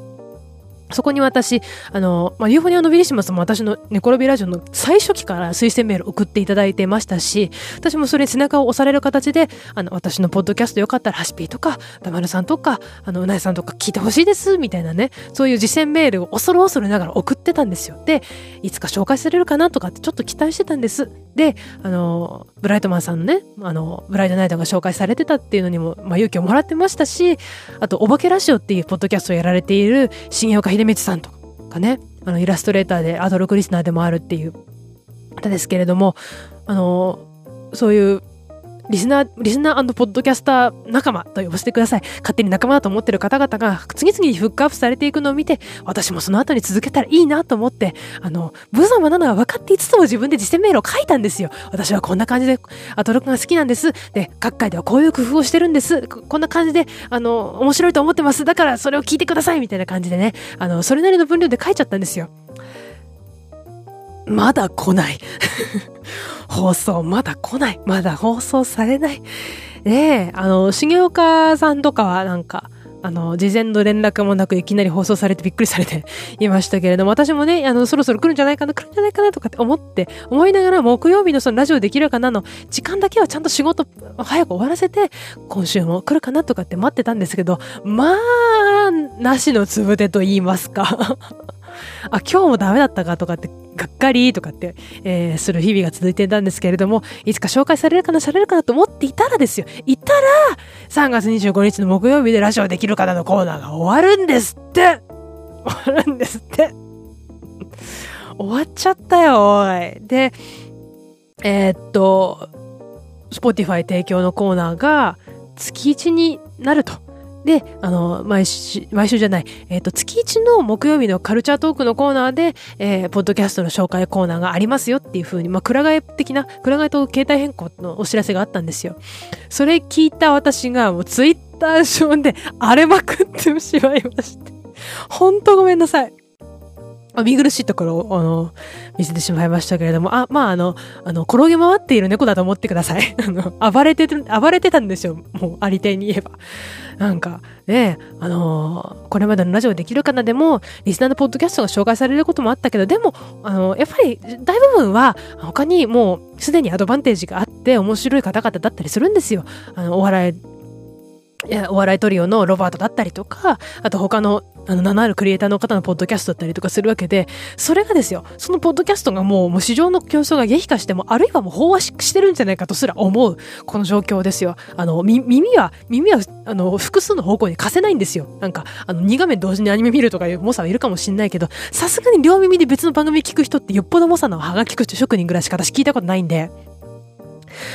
そこに私、あの、まあ、ユーフォニアのビリシマスも私のネコロビラジオの最初期から推薦メール送っていただいてましたし、私もそれに背中を押される形で、あの、私のポッドキャストよかったらハシピーとか、ダマルさんとか、あの、うなえさんとか聞いてほしいです、みたいなね、そういう実践メールを恐る恐るながら送ってたんですよ。で、いつか紹介されるかなとかってちょっと期待してたんです。で、あの、ブライトマンさんのね、あの、ブライトナイトが紹介されてたっていうのにも、まあ、勇気をもらってましたし、あと、お化けラジオっていうポッドキャストをやられている、新岡秀光さんとかね、あの、イラストレーターでアドロクリスナーでもあるっていう方ですけれども、あの、そういうリスナー、リスナーポッドキャスター仲間と呼ばせてください。勝手に仲間だと思ってる方々が次々にフックアップされていくのを見て、私もその後に続けたらいいなと思って、あの、無様なのは分かっていつつも自分で実践メールを書いたんですよ。私はこんな感じでアトロクが好きなんです。で、各界ではこういう工夫をしてるんです。こんな感じで、あの、面白いと思ってます。だからそれを聞いてくださいみたいな感じでね、あの、それなりの分量で書いちゃったんですよ。まだ来ない。放送まだ来ない。まだ放送されない。ねえ、あの、重岡さんとかはなんか、あの、事前の連絡もなくいきなり放送されてびっくりされて *laughs* いましたけれども、私もね、あの、そろそろ来るんじゃないかな、来るんじゃないかなとかって思って、思いながら木曜日のそのラジオできるかなの時間だけはちゃんと仕事早く終わらせて、今週も来るかなとかって待ってたんですけど、まあ、なしのつぶてと言いますかあ、今日もダメだったかとかって、がっかりとかって、えー、する日々が続いていたんですけれども、いつか紹介されるかな、されるかなと思っていたらですよ。いたら、3月25日の木曜日でラジオできるかなのコーナーが終わるんですって終わるんですって終わっちゃったよ、おい。で、えー、っと、Spotify 提供のコーナーが月1になると。で、あの、毎週、毎週じゃない、えっ、ー、と、月1の木曜日のカルチャートークのコーナーで、えー、ポッドキャストの紹介コーナーがありますよっていう風に、まあ、くら替え的な、くら替えと携帯変更のお知らせがあったんですよ。それ聞いた私が、もうツイッター上で荒れまくってしまいまして。ほんとごめんなさい。見苦しいところを、あの、見せてしまいましたけれども、あ、まあ、あの、あの、転げ回っている猫だと思ってください。*laughs* あの、暴れてる、暴れてたんですよ。もう、ありていに言えば。なんか、ね、あのー、これまでのラジオできるかなでも、リスナーのポッドキャストが紹介されることもあったけど、でも、あの、やっぱり、大部分は、他にもう、すでにアドバンテージがあって、面白い方々だったりするんですよ。あの、お笑い、お笑いトリオのロバートだったりとか、あと他のあの、名のあるクリエイターの方のポッドキャストだったりとかするわけで、それがですよ、そのポッドキャストがもう、もう市場の競争が激化しても、あるいはもう飽和してるんじゃないかとすら思う、この状況ですよ。あの、耳は、耳は、あの、複数の方向に貸せないんですよ。なんか、あの、2画面同時にアニメ見るとかいう猛者はいるかもしんないけど、さすがに両耳で別の番組聞く人ってよっぽど猛者のハガキく職人ぐらいしか私聞いたことないんで、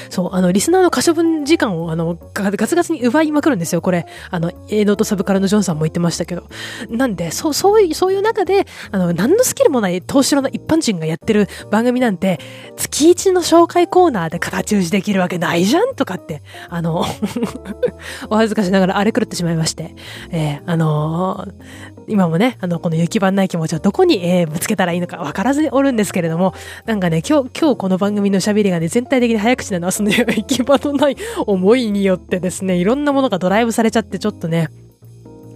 そう、あの、リスナーの可処分時間を、あの、ガツガツに奪いまくるんですよ、これ。あの、エドとサブカラのジョンさんも言ってましたけど。なんで、そう、そういう、そういう中で、あの、何のスキルもない東城の一般人がやってる番組なんて、月一の紹介コーナーで形打ちできるわけないじゃんとかって、あの *laughs* お恥ずかしながら荒れ狂ってしまいまして、えー、あのー、今もね、あの、この雪版ない気持ちをどこに、えー、ぶつけたらいいのか分からずにおるんですけれども、なんかね、今日、今日この番組の喋りがね、全体的に早口なのは、そ *laughs* の行き場のない思いによってですね、いろんなものがドライブされちゃって、ちょっとね、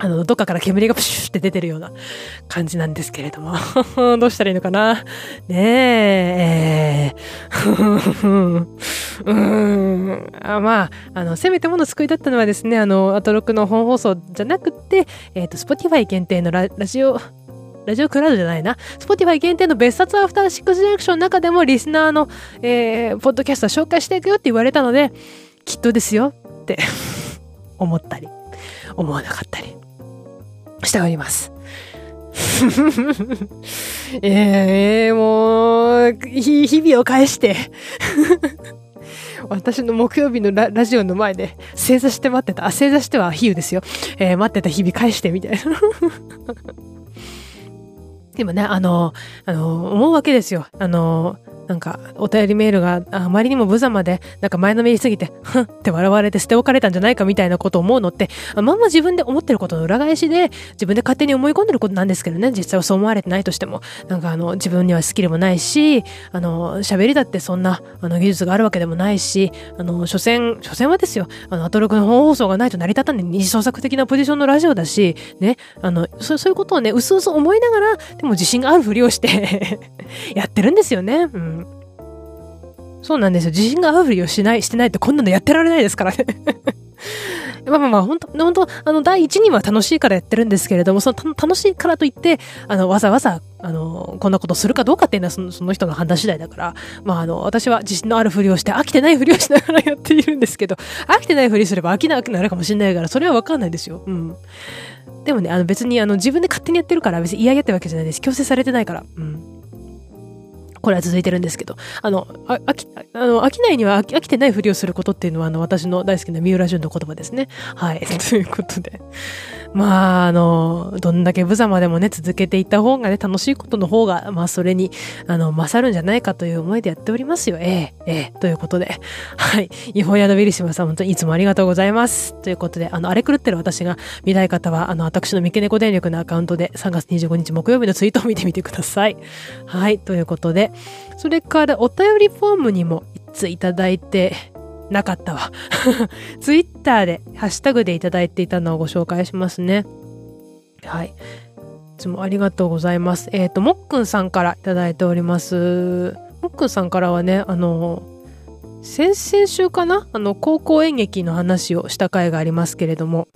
あの、どっかから煙がプシュって出てるような感じなんですけれども。*laughs* どうしたらいいのかな？ねえ、えー、うーん。あまあ、あの、せめてもの救いだったのはですね、あの、アトロクの本放送じゃなくて、えっ、ー、と、Spotify 限定のラジオ、ラジオクラウドじゃないな。Spotify 限定の別冊アフターシックスジャンクションの中でもリスナーの、えー、ポッドキャスト紹介していくよって言われたので、きっとですよって *laughs* 思ったり、思わなかったり。しております。え *laughs* えー、もう、日々を返して私の木曜日のラジオの前で正座して待ってた。あ、正座しては比喩ですよ。えー、待ってた日々返してみたいな。*laughs* でもね、あの、あの、思うわけですよ。あの、なんか、お便りメールがあまりにも無様で、なんか前のめりすぎて、ふんって笑われて捨て置かれたんじゃないかみたいなことを思うのって、まんま自分で思ってることの裏返しで、自分で勝手に思い込んでることなんですけどね、実際はそう思われてないとしても、なんかあの、自分にはスキルもないし、あの、喋りだってそんな、あの、技術があるわけでもないし、あの、所詮、所詮はですよ、あの、アトロクの本放送がないと成り立たない。二次創作的なポジションのラジオだし、ね、あの、そそういうことをね、うすうす思いながら、でも自信があるふりをして *laughs* やってるんですよね。うん。そうなんですよ。自信があるふりをしない、してないとこんなのやってられないですからね *laughs* まあまあまあ、本当本当あの、第一には楽しいからやってるんですけれども、その楽しいからといって、あの、わざわざ、あの、こんなことするかどうかっていうのはそのその人の判断次第だから、まああの、私は自信のあるふりをして、飽きてないふりをしながらやっているんですけど、飽きてないふりすれば飽きなくなるかもしれないから、それはわかんないですよ。うん。でもね、あの別にあの自分で勝手にやってるから別に嫌々ってわけじゃないです。強制されてないから。うん。これは続いてるんですけど、あの、あ飽き、あの、飽きないには飽き飽きてないふりをすることっていうのは、あの、私の大好きな三浦淳の言葉ですね。はい。*laughs* ということで。まあ、あの、どんだけ無様でもね、続けていった方がね、楽しいことの方が、まあ、それに、あの、勝るんじゃないかという思いでやっておりますよ。ええ、ええ、ということで。はい。違法宿ウィリシマさん、本当にいつもありがとうございます。ということで、あの、あれ狂ってる私が見たい方は、あの、私の三毛猫電力のアカウントで3月25日木曜日のツイートを見てみてください。はい。ということで、それからお便りフォームにも一通いただいてなかったわ。*laughs* ツイッターでハッシュタグでいただいていたのをご紹介しますね。はい。いつもありがとうございます。えっ、ー、と、もっくんさんからいただいております。もっくんさんからはね、あの、先々週かな？あの、高校演劇の話をした回がありますけれども、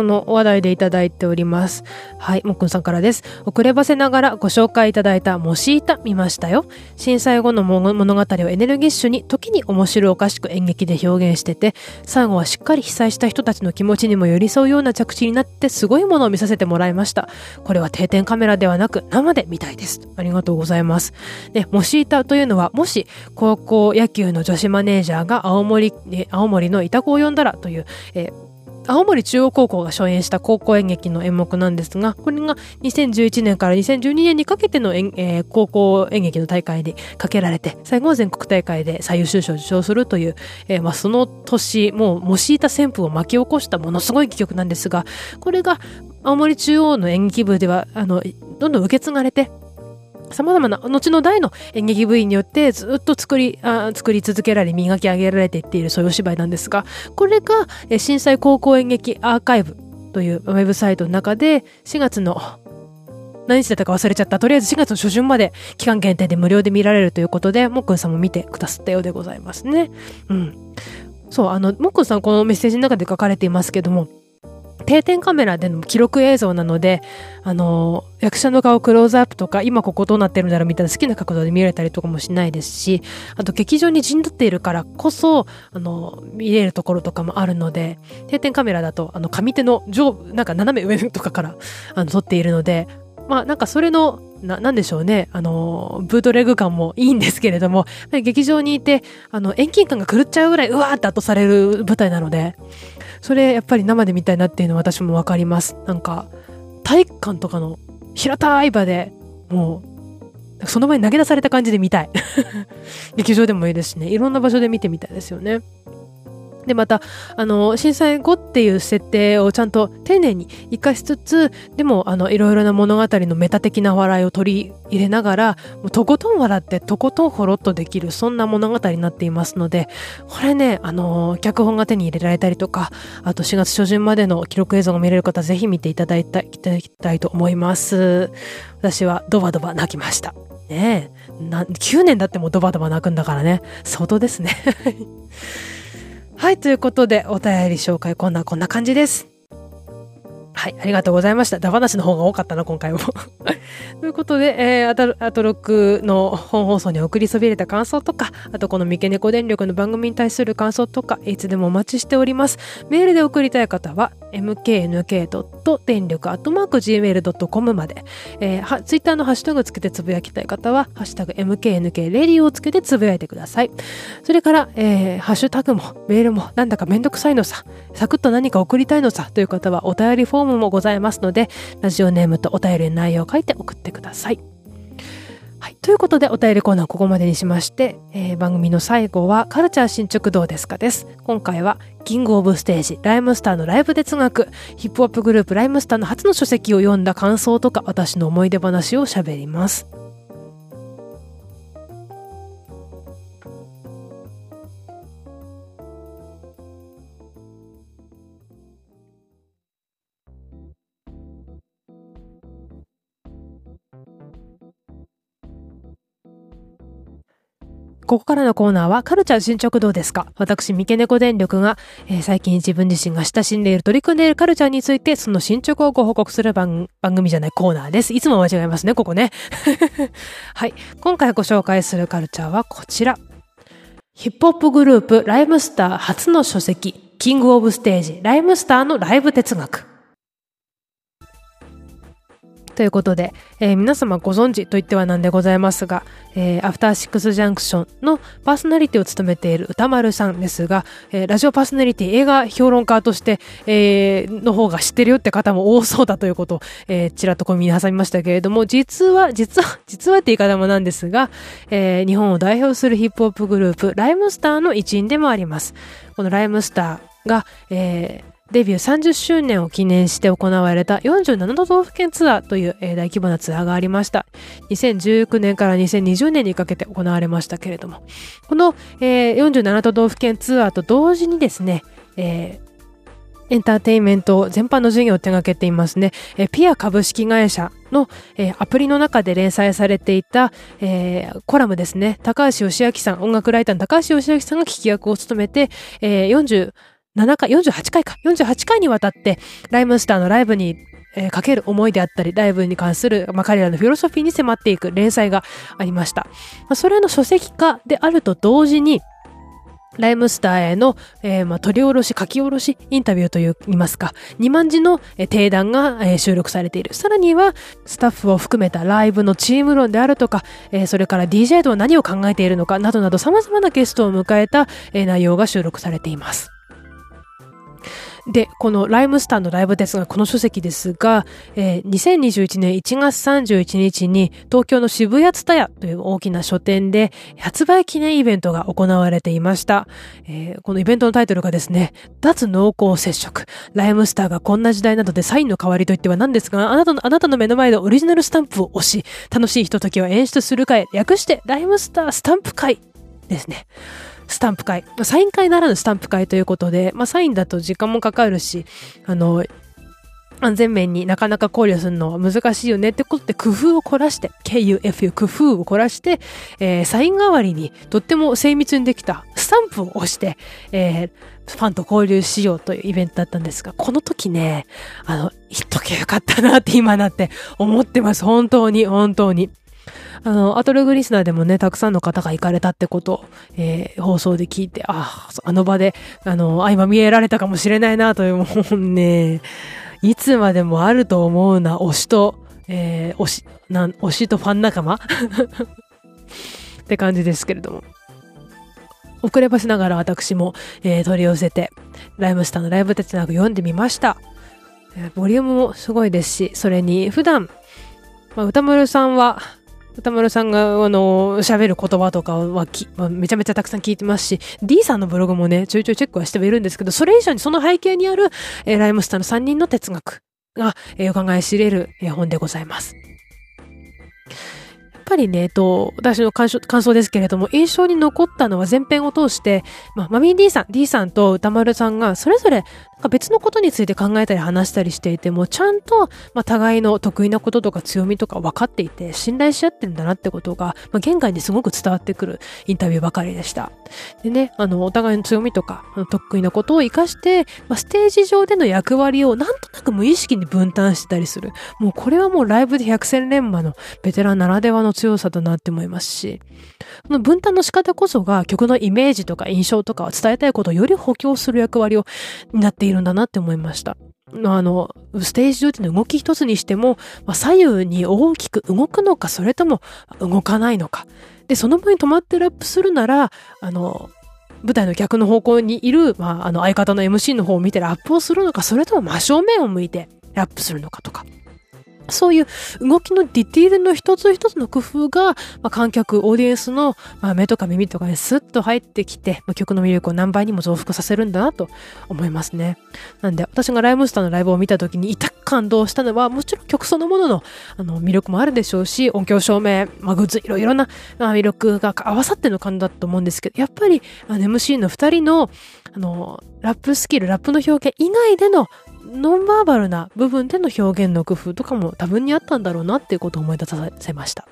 その話題でいただいております。はい、もっくんさんからです。遅ればせながらご紹介いただいたもしいた見ましたよ。震災後の物語をエネルギッシュに時に面白おかしく演劇で表現してて、最後はしっかり被災した人たちの気持ちにも寄り添うような着地になってすごいものを見させてもらいました。これは定点カメラではなく生で見たいです。ありがとうございます。で、もしいたというのは、もし高校野球の女子マネージャーが青森、青森の板子を呼んだらという、えー青森中央高校が初演した高校演劇の演目なんですが、これが2011年から2012年にかけての、えー、高校演劇の大会にかけられて、最後は全国大会で最優秀賞を受賞するという、えー、まあ、その年、もう、もしいた旋風を巻き起こしたものすごい戯曲なんですが、これが青森中央の演劇部では、あの、どんどん受け継がれて、様々な、後の代の演劇部員によってずっと作り、あ作り続けられ、磨き上げられていっているそういうお芝居なんですが、これが、え震災高校演劇アーカイブというウェブサイトの中で、4月の何日だったか忘れちゃった。とりあえず4月の初旬まで期間限定で無料で見られるということで、もっくんさんも見てくださったようでございますね。うん。そう、あの、もっくんさんこのメッセージの中で書かれていますけども、定点カメラでの記録映像なので、あの、役者の顔クローズアップとか、今ここどうなってるんだろうみたいな好きな角度で見られたりとかもしないですし、あと劇場に陣取っているからこそ、あの、見れるところとかもあるので、定点カメラだと、あの、上手の上、なんか斜め上とかから、あの、撮っているので、まあなんかそれの、な、なんでしょうね。あの、ブートレグ感もいいんですけれども、劇場にいて、あの、遠近感が狂っちゃうぐらい、うわーって後される舞台なので、それやっぱり生で見たいなっていうのは私もわかります。なんか、体育館とかの平たい場でもう、その場に投げ出された感じで見たい。*laughs* 劇場でもいいですしね。いろんな場所で見てみたいですよね。で、また、あの、震災後っていう設定をちゃんと丁寧に活かしつつ、でも、あの、いろいろな物語のメタ的な笑いを取り入れながら、もうとことん笑って、とことんほろっとできる、そんな物語になっていますので、これね、あの、脚本が手に入れられたりとか、あと4月初旬までの記録映像が見れる方、ぜひ見ていただいたいただきたいと思います。私はドバドバ泣きました。ねえ。9年だってもドバドバ泣くんだからね。相当ですね。はい、ということで、お便り紹介、コーナー、こんな感じです。はい、ありがとうございました。ダ話の方が多かったな、今回も。*laughs* ということで、えー、アトロックの本放送に送りそびれた感想とか、あとこの三毛猫電力の番組に対する感想とか、いつでもお待ちしております。メールで送りたい方は、mknk. 電力 .gmail.com まで、えー、ツイッターのハッシュタグつけてつぶやきたい方は、ハッシュタグ mknk レディをつけてつぶやいてください。それから、えー、ハッシュタグもメールもなんだかめんどくさいのさ、サクッと何か送りたいのさという方はお便りフォーームもございますので、ラジオネームとお便りの内容を書いて送ってください。はい。ということでお便りコーナーここまでにしまして、えー、番組の最後はカルチャー進捗どうですかです今回はキングオブステージライムスターのライブ哲学ヒップホップグループライムスターの初の書籍を読んだ感想とか私の思い出話を喋りますここからのコーナーはカルチャー進捗どうですか？私、三毛猫電力が、えー、最近自分自身が親しんでいる取り組んでいるカルチャーについてその進捗をご報告する番組じゃないコーナーです。いつも間違えますね、ここね。*laughs* はい。今回ご紹介するカルチャーはこちら。ヒップホップグループライムスター初の書籍、キングオブステージ、ライムスターのライブ哲学。ということで、えー、皆様ご存知と言ってはなんでございますが、えー、アフターシックスジャンクションのパーソナリティを務めている歌丸さんですが、えー、ラジオパーソナリティ映画評論家として、えー、の方が知ってるよって方も多そうだということを、えー、ちらっと小耳に挟みましたけれども、実は、実は、実はって言い方もなんですが、えー、日本を代表するヒップホップグループ、ライムスターの一員でもあります。このライムスターが、えー、デビュー30周年を記念して行われた47都道府県ツアーという、大規模なツアーがありました。2019年から2020年にかけて行われましたけれども、この、えー、47都道府県ツアーと同時にですね、えーエンターテインメント全般の事業を手掛けていますね。えピア株式会社の、えアプリの中で連載されていた、えー、コラムですね。高橋義明さん、音楽ライターの高橋義明さんが聞き役を務めて、えー、7回、48回か、48回にわたって、ライムスターのライブに、えー、かける思いであったり、ライブに関する、まあ、彼らのフィロソフィーに迫っていく連載がありました。まあ、それの書籍化であると同時に、ライムスターへの、えー、まあ、取り下ろし、書き下ろし、インタビューといいますか、2万字の、えー、定談が、えー、収録されている。さらには、スタッフを含めたライブのチーム論であるとか、え、それから DJ とは何を考えているのか、などなど様々なゲストを迎えた、え、内容が収録されています。で、このライムスターのライブですが、この書籍ですが、えー、2021年1月31日に東京の渋谷ツタヤという大きな書店で発売記念イベントが行われていました。えー、このイベントのタイトルがですね、脱濃厚接触。ライムスターがこんな時代などでサインの代わりといっては何ですが、あなたの、あなたの目の前でオリジナルスタンプを押し、楽しいひとときを演出する会、略してライムスタースタンプ会ですね。スタンプ会、サイン会ならぬスタンプ会ということで、まあ、サインだと時間もかかるし、あの、安全面になかなか考慮するのは難しいよねってことで工夫を凝らして、KUFU 工夫を凝らして、えー、サイン代わりにとっても精密にできたスタンプを押して、えー、ファンと交流しようというイベントだったんですが、この時ね、あの、言っとけよかったなって今なって思ってます。本当に、本当に。あの、アトルグリスナーでもね、たくさんの方が行かれたってことを、えー、放送で聞いて、ああ、あの場で、あの、相ま見えられたかもしれないなという、もうね、いつまでもあると思うな、推しと、えー、推し、なん、推しとファン仲間？*laughs* って感じですけれども。遅ればしながら私も、えー、取り寄せて、ライムスターのライブ哲学読んでみました。ボリュームもすごいですし、それに普段、まあ、歌丸さんは、歌丸さんが、あの、喋る言葉とかはき、まあ、めちゃめちゃたくさん聞いてますし、D さんのブログもね、ちょいちょいチェックはしてはいるんですけど、それ以上にその背景にある、えー、ライムスターの3人の哲学が、えー、お考え知れる、え、本でございます。やっぱりね、えっと、私の感想ですけれども、印象に残ったのは前編を通して、まあ、マミー D さん、D さんと歌丸さんが、それぞれ、か別のことについて考えたり話したりしていても、ちゃんと、まあ、互いの得意なこととか強みとか分かっていて、信頼し合ってるんだなってことが、まあ、現外にすごく伝わってくるインタビューばかりでした。でね、あの、お互いの強みとか、得意なことを活かして、まあ、ステージ上での役割をなんとなく無意識に分担してたりする。もうこれはもうライブで百戦錬磨のベテランならではの強さだなって思いますし、この分担の仕方こそが曲のイメージとか印象とかを伝えたいことをより補強する役割を担っているいるんだなって思いました。あの、ステージ上での動き一つにしても、まあ、左右に大きく動くのか、それとも動かないのか。で、その分に止まってラップするなら、あの、舞台の逆の方向にいる、まあ、あの、相方の MC の方を見てラップをするのか、それとも真正面を向いてラップするのかとか。そういう動きのディティールの一つ一つの工夫が、まあ、観客、オーディエンスの、まあ、目とか耳とかにスッと入ってきて、まあ、曲の魅力を何倍にも増幅させるんだなと思いますね。なんで、私がライムスターのライブを見た時に痛く感動したのは、もちろん曲そのもののあの魅力もあるでしょうし、音響照明、まあ、グッズ、いろいろな、まあ、魅力が合わさっての感動だと思うんですけど、やっぱり、あの MC の二人の、あの、ラップスキル、ラップの表現以外でのノンバーバルな部分での表現の工夫とかも多分にあったんだろうなっていうことを思い出させました。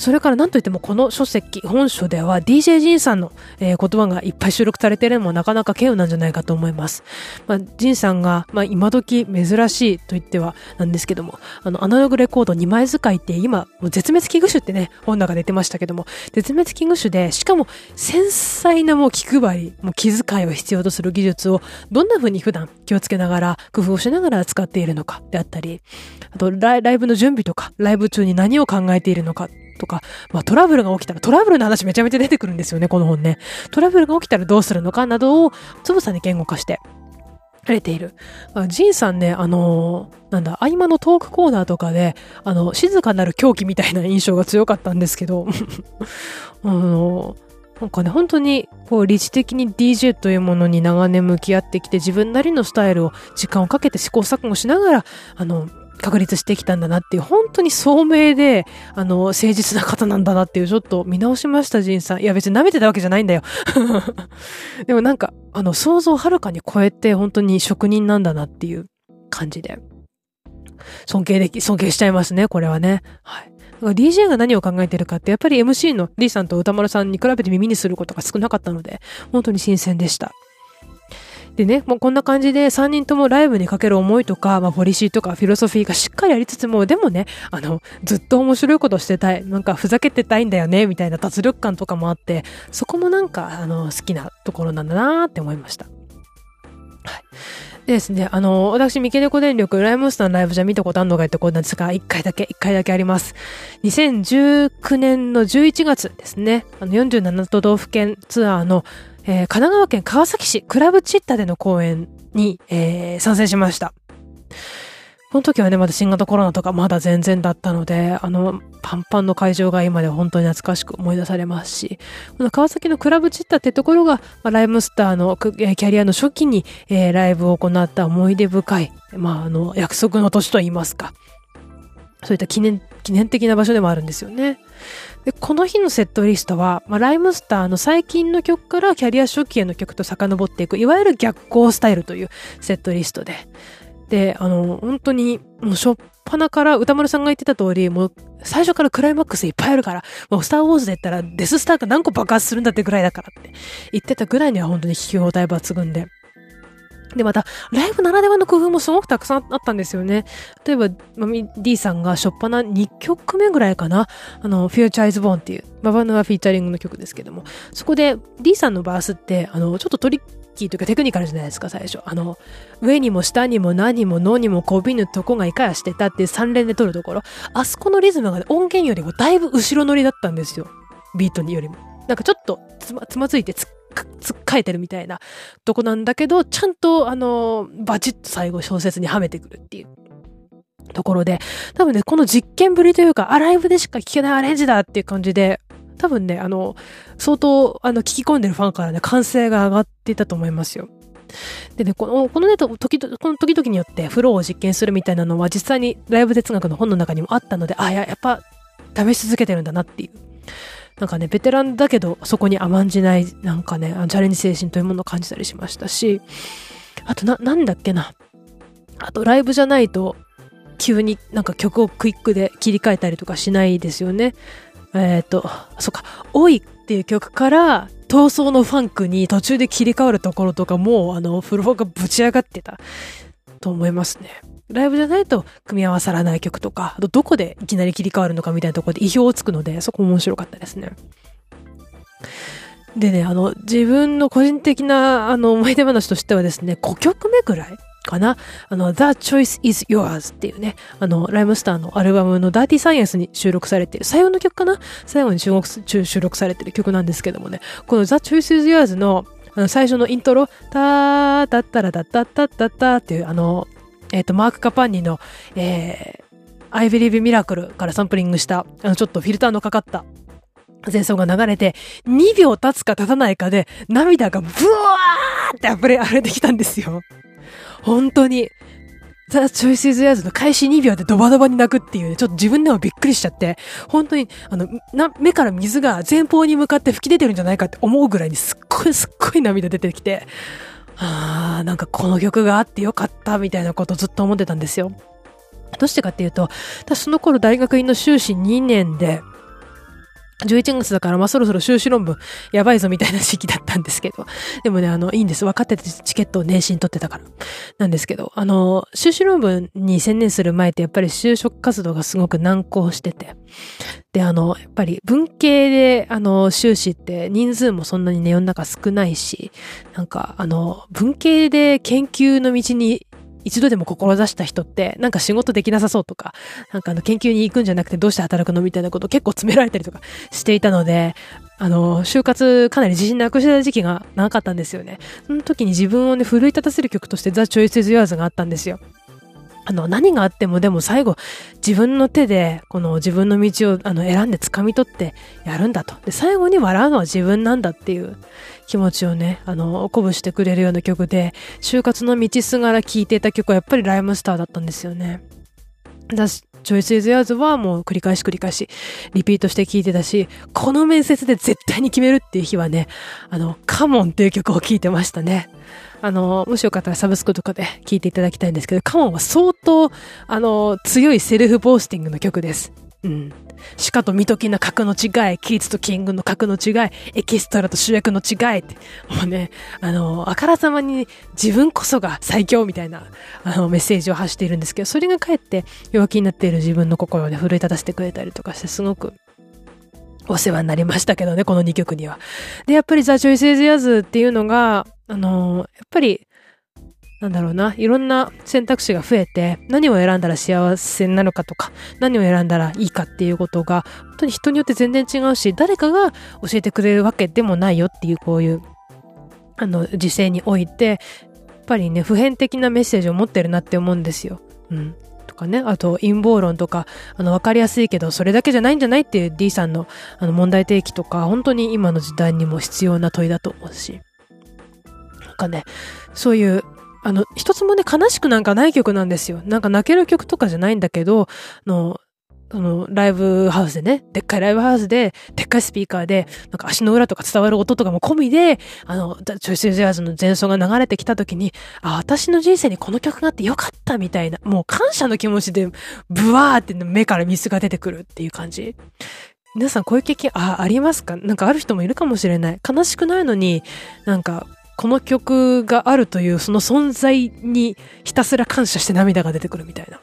それから何といってもこの書籍、本書では DJ ジンさんの、えー、言葉がいっぱい収録されているのもなかなか稀有なんじゃないかと思います。まあ、ジンさんが、まあ、今時珍しいと言ってはなんですけども、あの、アナログレコード2枚使いって今、もう絶滅危惧種ってね、本の中で出てましたけども、絶滅危惧種で、しかも繊細なもう気配り、もう気遣いを必要とする技術をどんな風に普段気をつけながら、工夫をしながら使っているのかであったり、あとライブの準備とか、ライブ中に何を考えているのかとか、まあトラブルが起きたら、トラブルの話めちゃめちゃ出てくるんですよね、この本ね。トラブルが起きたらどうするのかなどを、つぶさに言語化してくれている。ジンさんね、あのー、なんだ、合間のトークコーナーとかで、あの、静かなる狂気みたいな印象が強かったんですけど、*laughs* あのーなんかね、本当に、こう、理知的に DJ というものに長年向き合ってきて、自分なりのスタイルを時間をかけて試行錯誤しながら、あの、確立してきたんだなっていう、本当に聡明で、あの、誠実な方なんだなっていう、ちょっと見直しました、ジンさん。いや、別に舐めてたわけじゃないんだよ。*laughs* でもなんか、あの、想像をはるかに超えて、本当に職人なんだなっていう感じで。尊敬でき、尊敬しちゃいますね、これはね。はい。DJ が何を考えてるかって、やっぱり MC の D さんと歌丸さんに比べて耳にすることが少なかったので、本当に新鮮でした。でね、もうこんな感じで3人ともライブにかける思いとか、まあ、ポリシーとかフィロソフィーがしっかりありつつも、でもね、あの、ずっと面白いことしてたい、なんかふざけてたいんだよね、みたいな脱力感とかもあって、そこもなんか、あの、好きなところなんだなって思いました。はい。でですね、あの、私、ミケネコ電力、ライムスターのライブじゃ見たことあるのかいってことなんですが、1回だけ、1回だけあります。2019年の11月ですね、あの、47都道府県ツアーのえー、神奈川県川崎市クラブチッタでの公演に、えー、参戦しました。この時はね、まだ新型コロナとかまだ全然だったので、あの、パンパンの会場が今では本当に懐かしく思い出されますし、この川崎のクラブチッタってところが、まあ、ライムスターのキャリアの初期に、えー、ライブを行った思い出深い、まあ、あの、約束の年と言いますか。そういった記念、記念的な場所でもあるんですよね。で、この日のセットリストは、まあ、ライムスターの最近の曲からキャリア初期への曲と遡っていく、いわゆる逆行スタイルというセットリストで。で、あの、本当に、もうしょっぱなから歌丸さんが言ってた通り、もう最初からクライマックスいっぱいあるから、もうスターウォーズで言ったらデススターが何個爆発するんだってぐらいだからって言ってたぐらいには本当に聞き応え抜群で。で、また、ライブならではの工夫もすごくたくさんあったんですよね。例えば、まみ D さんがしょっぱな2曲目ぐらいかな、あの、フューチャーイズボーンっていう、ババヌアフィーチャリングの曲ですけども、そこで D さんのバースって、あの、ちょっとトリッキーというかテクニカルじゃないですか、最初。あの、上にも下にも何も脳にもこびぬとこがいかやしてたっていう3連で撮るところ、あそこのリズムが、ね、音源よりもだいぶ後ろ乗りだったんですよ。ビートによりも。なんかちょっとつまつまずいてつつっかえてるみたいなとこなんだけど、ちゃんとあの、バチッと最後小説にはめてくるっていう。ところで、多分ね、この実験ぶりというか、アライブでしか聴けないアレンジだっていう感じで、多分ね、あの、相当、あの、聞き込んでるファンからね、歓声が上がっていたと思いますよ。でね、この、このね、時々、この時々によってフローを実験するみたいなのは実際にライブ哲学の本の中にもあったので、あ、や、やっぱ試し続けてるんだなっていうなんかね、ベテランだけど、そこに甘んじない、なんかね、チャレンジ精神というものを感じたりしましたし、あとな、なんだっけな。あと、ライブじゃないと、急になんか曲をクイックで切り替えたりとかしないですよね。えっ、ー、と、そっか、おいっていう曲から、闘争のファンクに途中で切り替わるところとかも、あの、フロアがぶち上がってたと思いますね。ライブじゃないと組み合わさらない曲とか、あとどこでいきなり切り替わるのかみたいなところで意表をつくので、そこも面白かったですね。でね、あの、自分の個人的な、あの、思い出話としてはですね、5曲目ぐらいかなあの、The Choice is Yours っていうね、あの、ライムスターのアルバムの Dirty Science に収録されている、最後の曲かな？最後に収録収録されている曲なんですけどもね、この The Choice is Yours のあの最初のイントロ、タータッタラタッタッタッタッタっていうあの、えっ、と、マーク・カパンニの、えー、I Believe Miracle からサンプリングした、あの、ちょっとフィルターのかかった前奏が流れて、2秒経つか経たないかで、涙がブワーって溢れ、溢れてきたんですよ。本当に。ザ・チョイス・イズ・ヤーズの開始2秒でドバドバに泣くっていう、ね、ちょっと自分でもびっくりしちゃって、本当に、あの、な、目から水が前方に向かって吹き出てるんじゃないかって思うぐらいにすっごいすっごい涙出てきて、ああ、なんかこの曲があってよかったみたいなことずっと思ってたんですよ。どうしてかっていうと、私その頃大学院の修士2年で、11月だから、まあ、そろそろ修士論文やばいぞみたいな時期だったんですけど。でもね、あの、いいんです。分かっててチケットを年始に取ってたから。なんですけど、あの、修士論文に専念する前ってやっぱり就職活動がすごく難航してて。で、あの、やっぱり文系で、あの、修士って人数もそんなにね、世の中少ないし、なんか、あの、文系で研究の道に一度でも志した人って、なんか仕事できなさそうとか、なんかあの研究に行くんじゃなくてどうして働くのみたいなことを結構詰められたりとかしていたので、あの、就活かなり自信なくしてた時期が長かったんですよね。その時に自分をね、奮い立たせる曲としてザ・チョイス・イズ・ヨアーズがあったんですよ。あの、何があってもでも最後、自分の手で、この自分の道をあの選んで掴み取ってやるんだと。で、最後に笑うのは自分なんだっていう気持ちをね、あの、鼓舞してくれるような曲で、就活の道すがら聴いていた曲はやっぱりライムスターだったんですよね。だし、チョイスイズヤーズはもう繰り返し繰り返し、リピートして聴いてたし、この面接で絶対に決めるっていう日はね、あの、カモンっていう曲を聴いてましたね。あの、もしよかったらサブスクとかで聴いていただきたいんですけど、カモンは相当、あの、強いセルフボースティングの曲です。うん。鹿と見ときな格の違い、キーツとキングの格の違い、エキストラと主役の違いって、もうね、あの、あからさまに自分こそが最強みたいな、あの、メッセージを発しているんですけど、それがかえって弱気になっている自分の心をね、奮い立たせてくれたりとかして、すごくお世話になりましたけどね、この2曲には。で、やっぱりザ・チョイス・エズ・ヤズっていうのが、あのー、やっぱり、なんだろうな、いろんな選択肢が増えて、何を選んだら幸せになるかとか、何を選んだらいいかっていうことが、本当に人によって全然違うし、誰かが教えてくれるわけでもないよっていう、こういう、あの、時勢において、やっぱりね、普遍的なメッセージを持ってるなって思うんですよ。うん。とかね、あと陰謀論とか、あの、わかりやすいけど、それだけじゃないんじゃないっていう D さんのあの問題提起とか、本当に今の時代にも必要な問いだと思うし。かね、そういうあの、一つもね、悲しくなんかない曲なんですよ。なんか泣ける曲とかじゃないんだけど、あの、あの、ライブハウスでね、でっかいライブハウスで、でっかいスピーカーで、なんか足の裏とか伝わる音とかも込みで、あの、チョイス・ジャーズの前奏が流れてきた時に、あ、私の人生にこの曲があってよかったみたいな、もう感謝の気持ちで、ブワーって目から水が出てくるっていう感じ。皆さんこういう経験、あ、ありますか？なんかある人もいるかもしれない。悲しくないのに、なんか、この曲があるというその存在にひたすら感謝して涙が出てくるみたいな。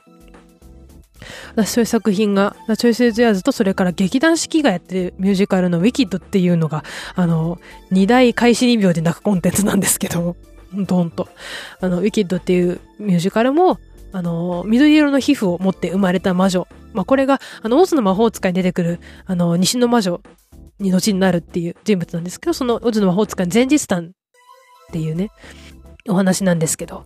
私そういう作品が、チョイス・エズ・ヤーズとそれから劇団四季がやってるミュージカルのウィキッドっていうのが、あの、二大開始2秒で泣くコンテンツなんですけど、どんと。あの、ウィキッドっていうミュージカルも、あの、緑色の皮膚を持って生まれた魔女。まあ、これが、あの、オズの魔法使いに出てくる、あの、西の魔女に後になるっていう人物なんですけど、そのオズの魔法使いの前日譚っていうね、お話なんですけど、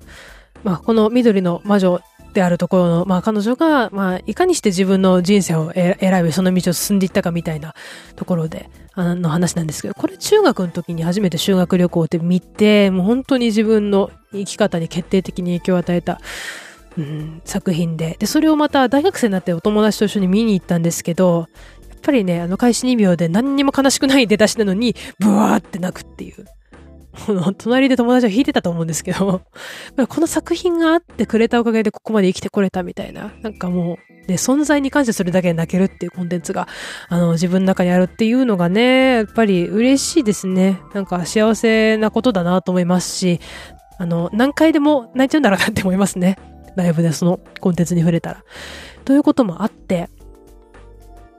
まあ、この緑の魔女であるところの、まあ、彼女が、まあ、いかにして自分の人生を選び、その道を進んでいったかみたいなところで、あの話なんですけど、これ中学の時に初めて修学旅行って見て、もう本当に自分の生き方に決定的に影響を与えた、うん、作品で。で、それをまた大学生になってお友達と一緒に見に行ったんですけど、やっぱりね、あの開始2秒で何にも悲しくない出だしなのに、ブワーって泣くっていう。*laughs* 隣で友達が弾いてたと思うんですけど、*laughs* この作品があってくれたおかげでここまで生きてこれたみたいな、なんかもう、ね、存在に関してそれだけで泣けるっていうコンテンツが、あの、自分の中にあるっていうのがね、やっぱり嬉しいですね。なんか幸せなことだなと思いますし、あの、何回でも泣いちゃうんだろうなって思いますね。ライブでそのコンテンツに触れたら。ということもあって、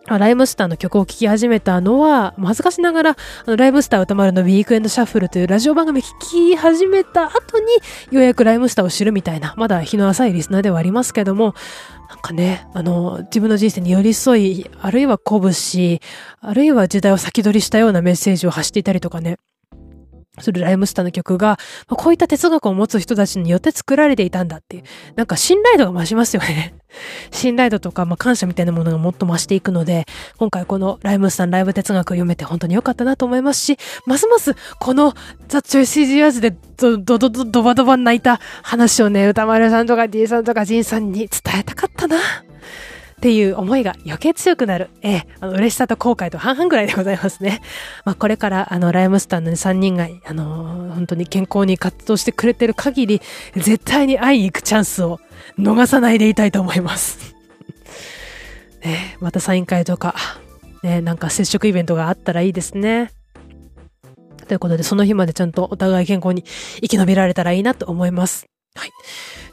ライムスターの曲を聴き始めたのは、恥ずかしながら、あのライムスター歌丸のウィークエンドシャッフルというラジオ番組聴き始めた後に、ようやくライムスターを知るみたいな、まだ日の浅いリスナーではありますけども、なんかね、あの、自分の人生に寄り添い、あるいは鼓舞し、あるいは時代を先取りしたようなメッセージを発していたりとかね、するライムスターの曲が、こういった哲学を持つ人たちによって作られていたんだっていう、なんか信頼度が増しますよね。*laughs* 信頼度とか、まあ、感謝みたいなものがもっと増していくので、今回このライムスターのライブ哲学を読めて本当に良かったなと思いますし、ますますこのザ・チョイス・イジ・アーズでドドドドドバドバ泣いた話をね、歌丸さんとか D さんとかジンさんに伝えたかったな。っていう思いが余計強くなる、ええ、あの、嬉しさと後悔と半々ぐらいでございますね。*laughs* まあ、これから、あの、ライムスターの、3人が、あのー、本当に健康に活動してくれてる限り、絶対に会いに行くチャンスを逃さないでいたいと思います。*laughs* ね、またサイン会とか、ね、なんか接触イベントがあったらいいですね。ということで、その日までちゃんとお互い健康に生き延びられたらいいなと思います。はい。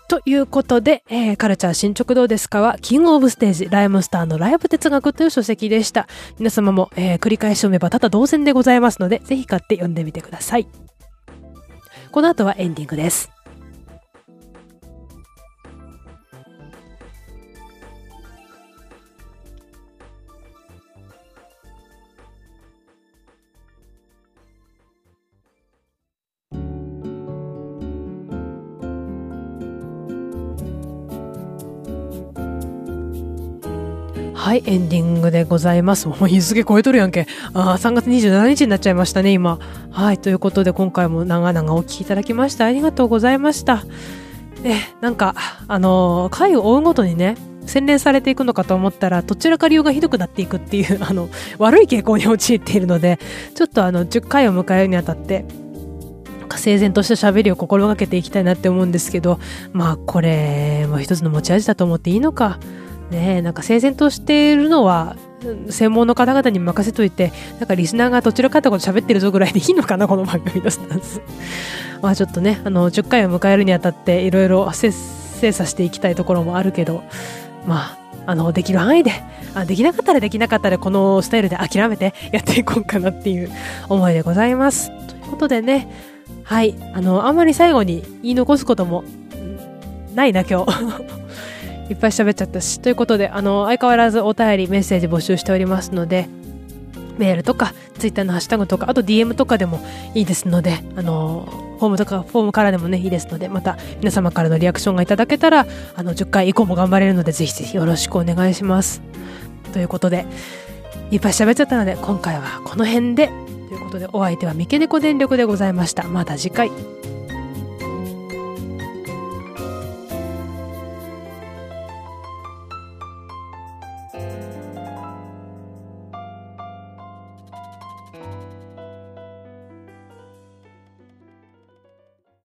ということで、えー、カルチャー進捗どうですかは、キングオブステージ、ライムスターのライブ哲学という書籍でした。皆様も、えー、繰り返し読めばただ同然でございますので、ぜひ買って読んでみてください。この後はエンディングです。はい、エンディングでございます。もう日付超えとるやんけ。ああ、3月27日になっちゃいましたね、今。はい、ということで今回も長々お聞きいただきましてありがとうございました。え、なんか、あのー、回を追うごとにね、洗練されていくのかと思ったら、どちらか理由がひどくなっていくっていう、*laughs* あの、悪い傾向に陥っているので、ちょっとあの、10回を迎えるにあたって、整然とした喋りを心がけていきたいなって思うんですけど、まあ、これも一つの持ち味だと思っていいのか。ねえなんか整然としているのは専門の方々に任せといて、なんかリスナーがどちらかってこと喋ってるぞぐらいでいいのかな、この番組のスタンス。*laughs* まあちょっとね、あの、10回を迎えるにあたっていろいろ精査していきたいところもあるけど、まあ、あの、できる範囲で、あできなかったらできなかったらこのスタイルで諦めてやっていこうかなっていう思いでございます。ということでね、はい、あの、あんまり最後に言い残すこともないな、今日。いっぱい喋っちゃったし。ということで、あの、相変わらずお便り、メッセージ募集しておりますので、メールとか、ツイッターのハッシュタグとか、あと DM とかでもいいですので、あの、フォームとか、フォームからでもね、いいですので、また皆様からのリアクションがいただけたら、あの、10回以降も頑張れるので、ぜひぜひよろしくお願いします。ということで、いっぱい喋っちゃったので、今回はこの辺で、ということで、お相手は三毛猫電力でございました。また次回。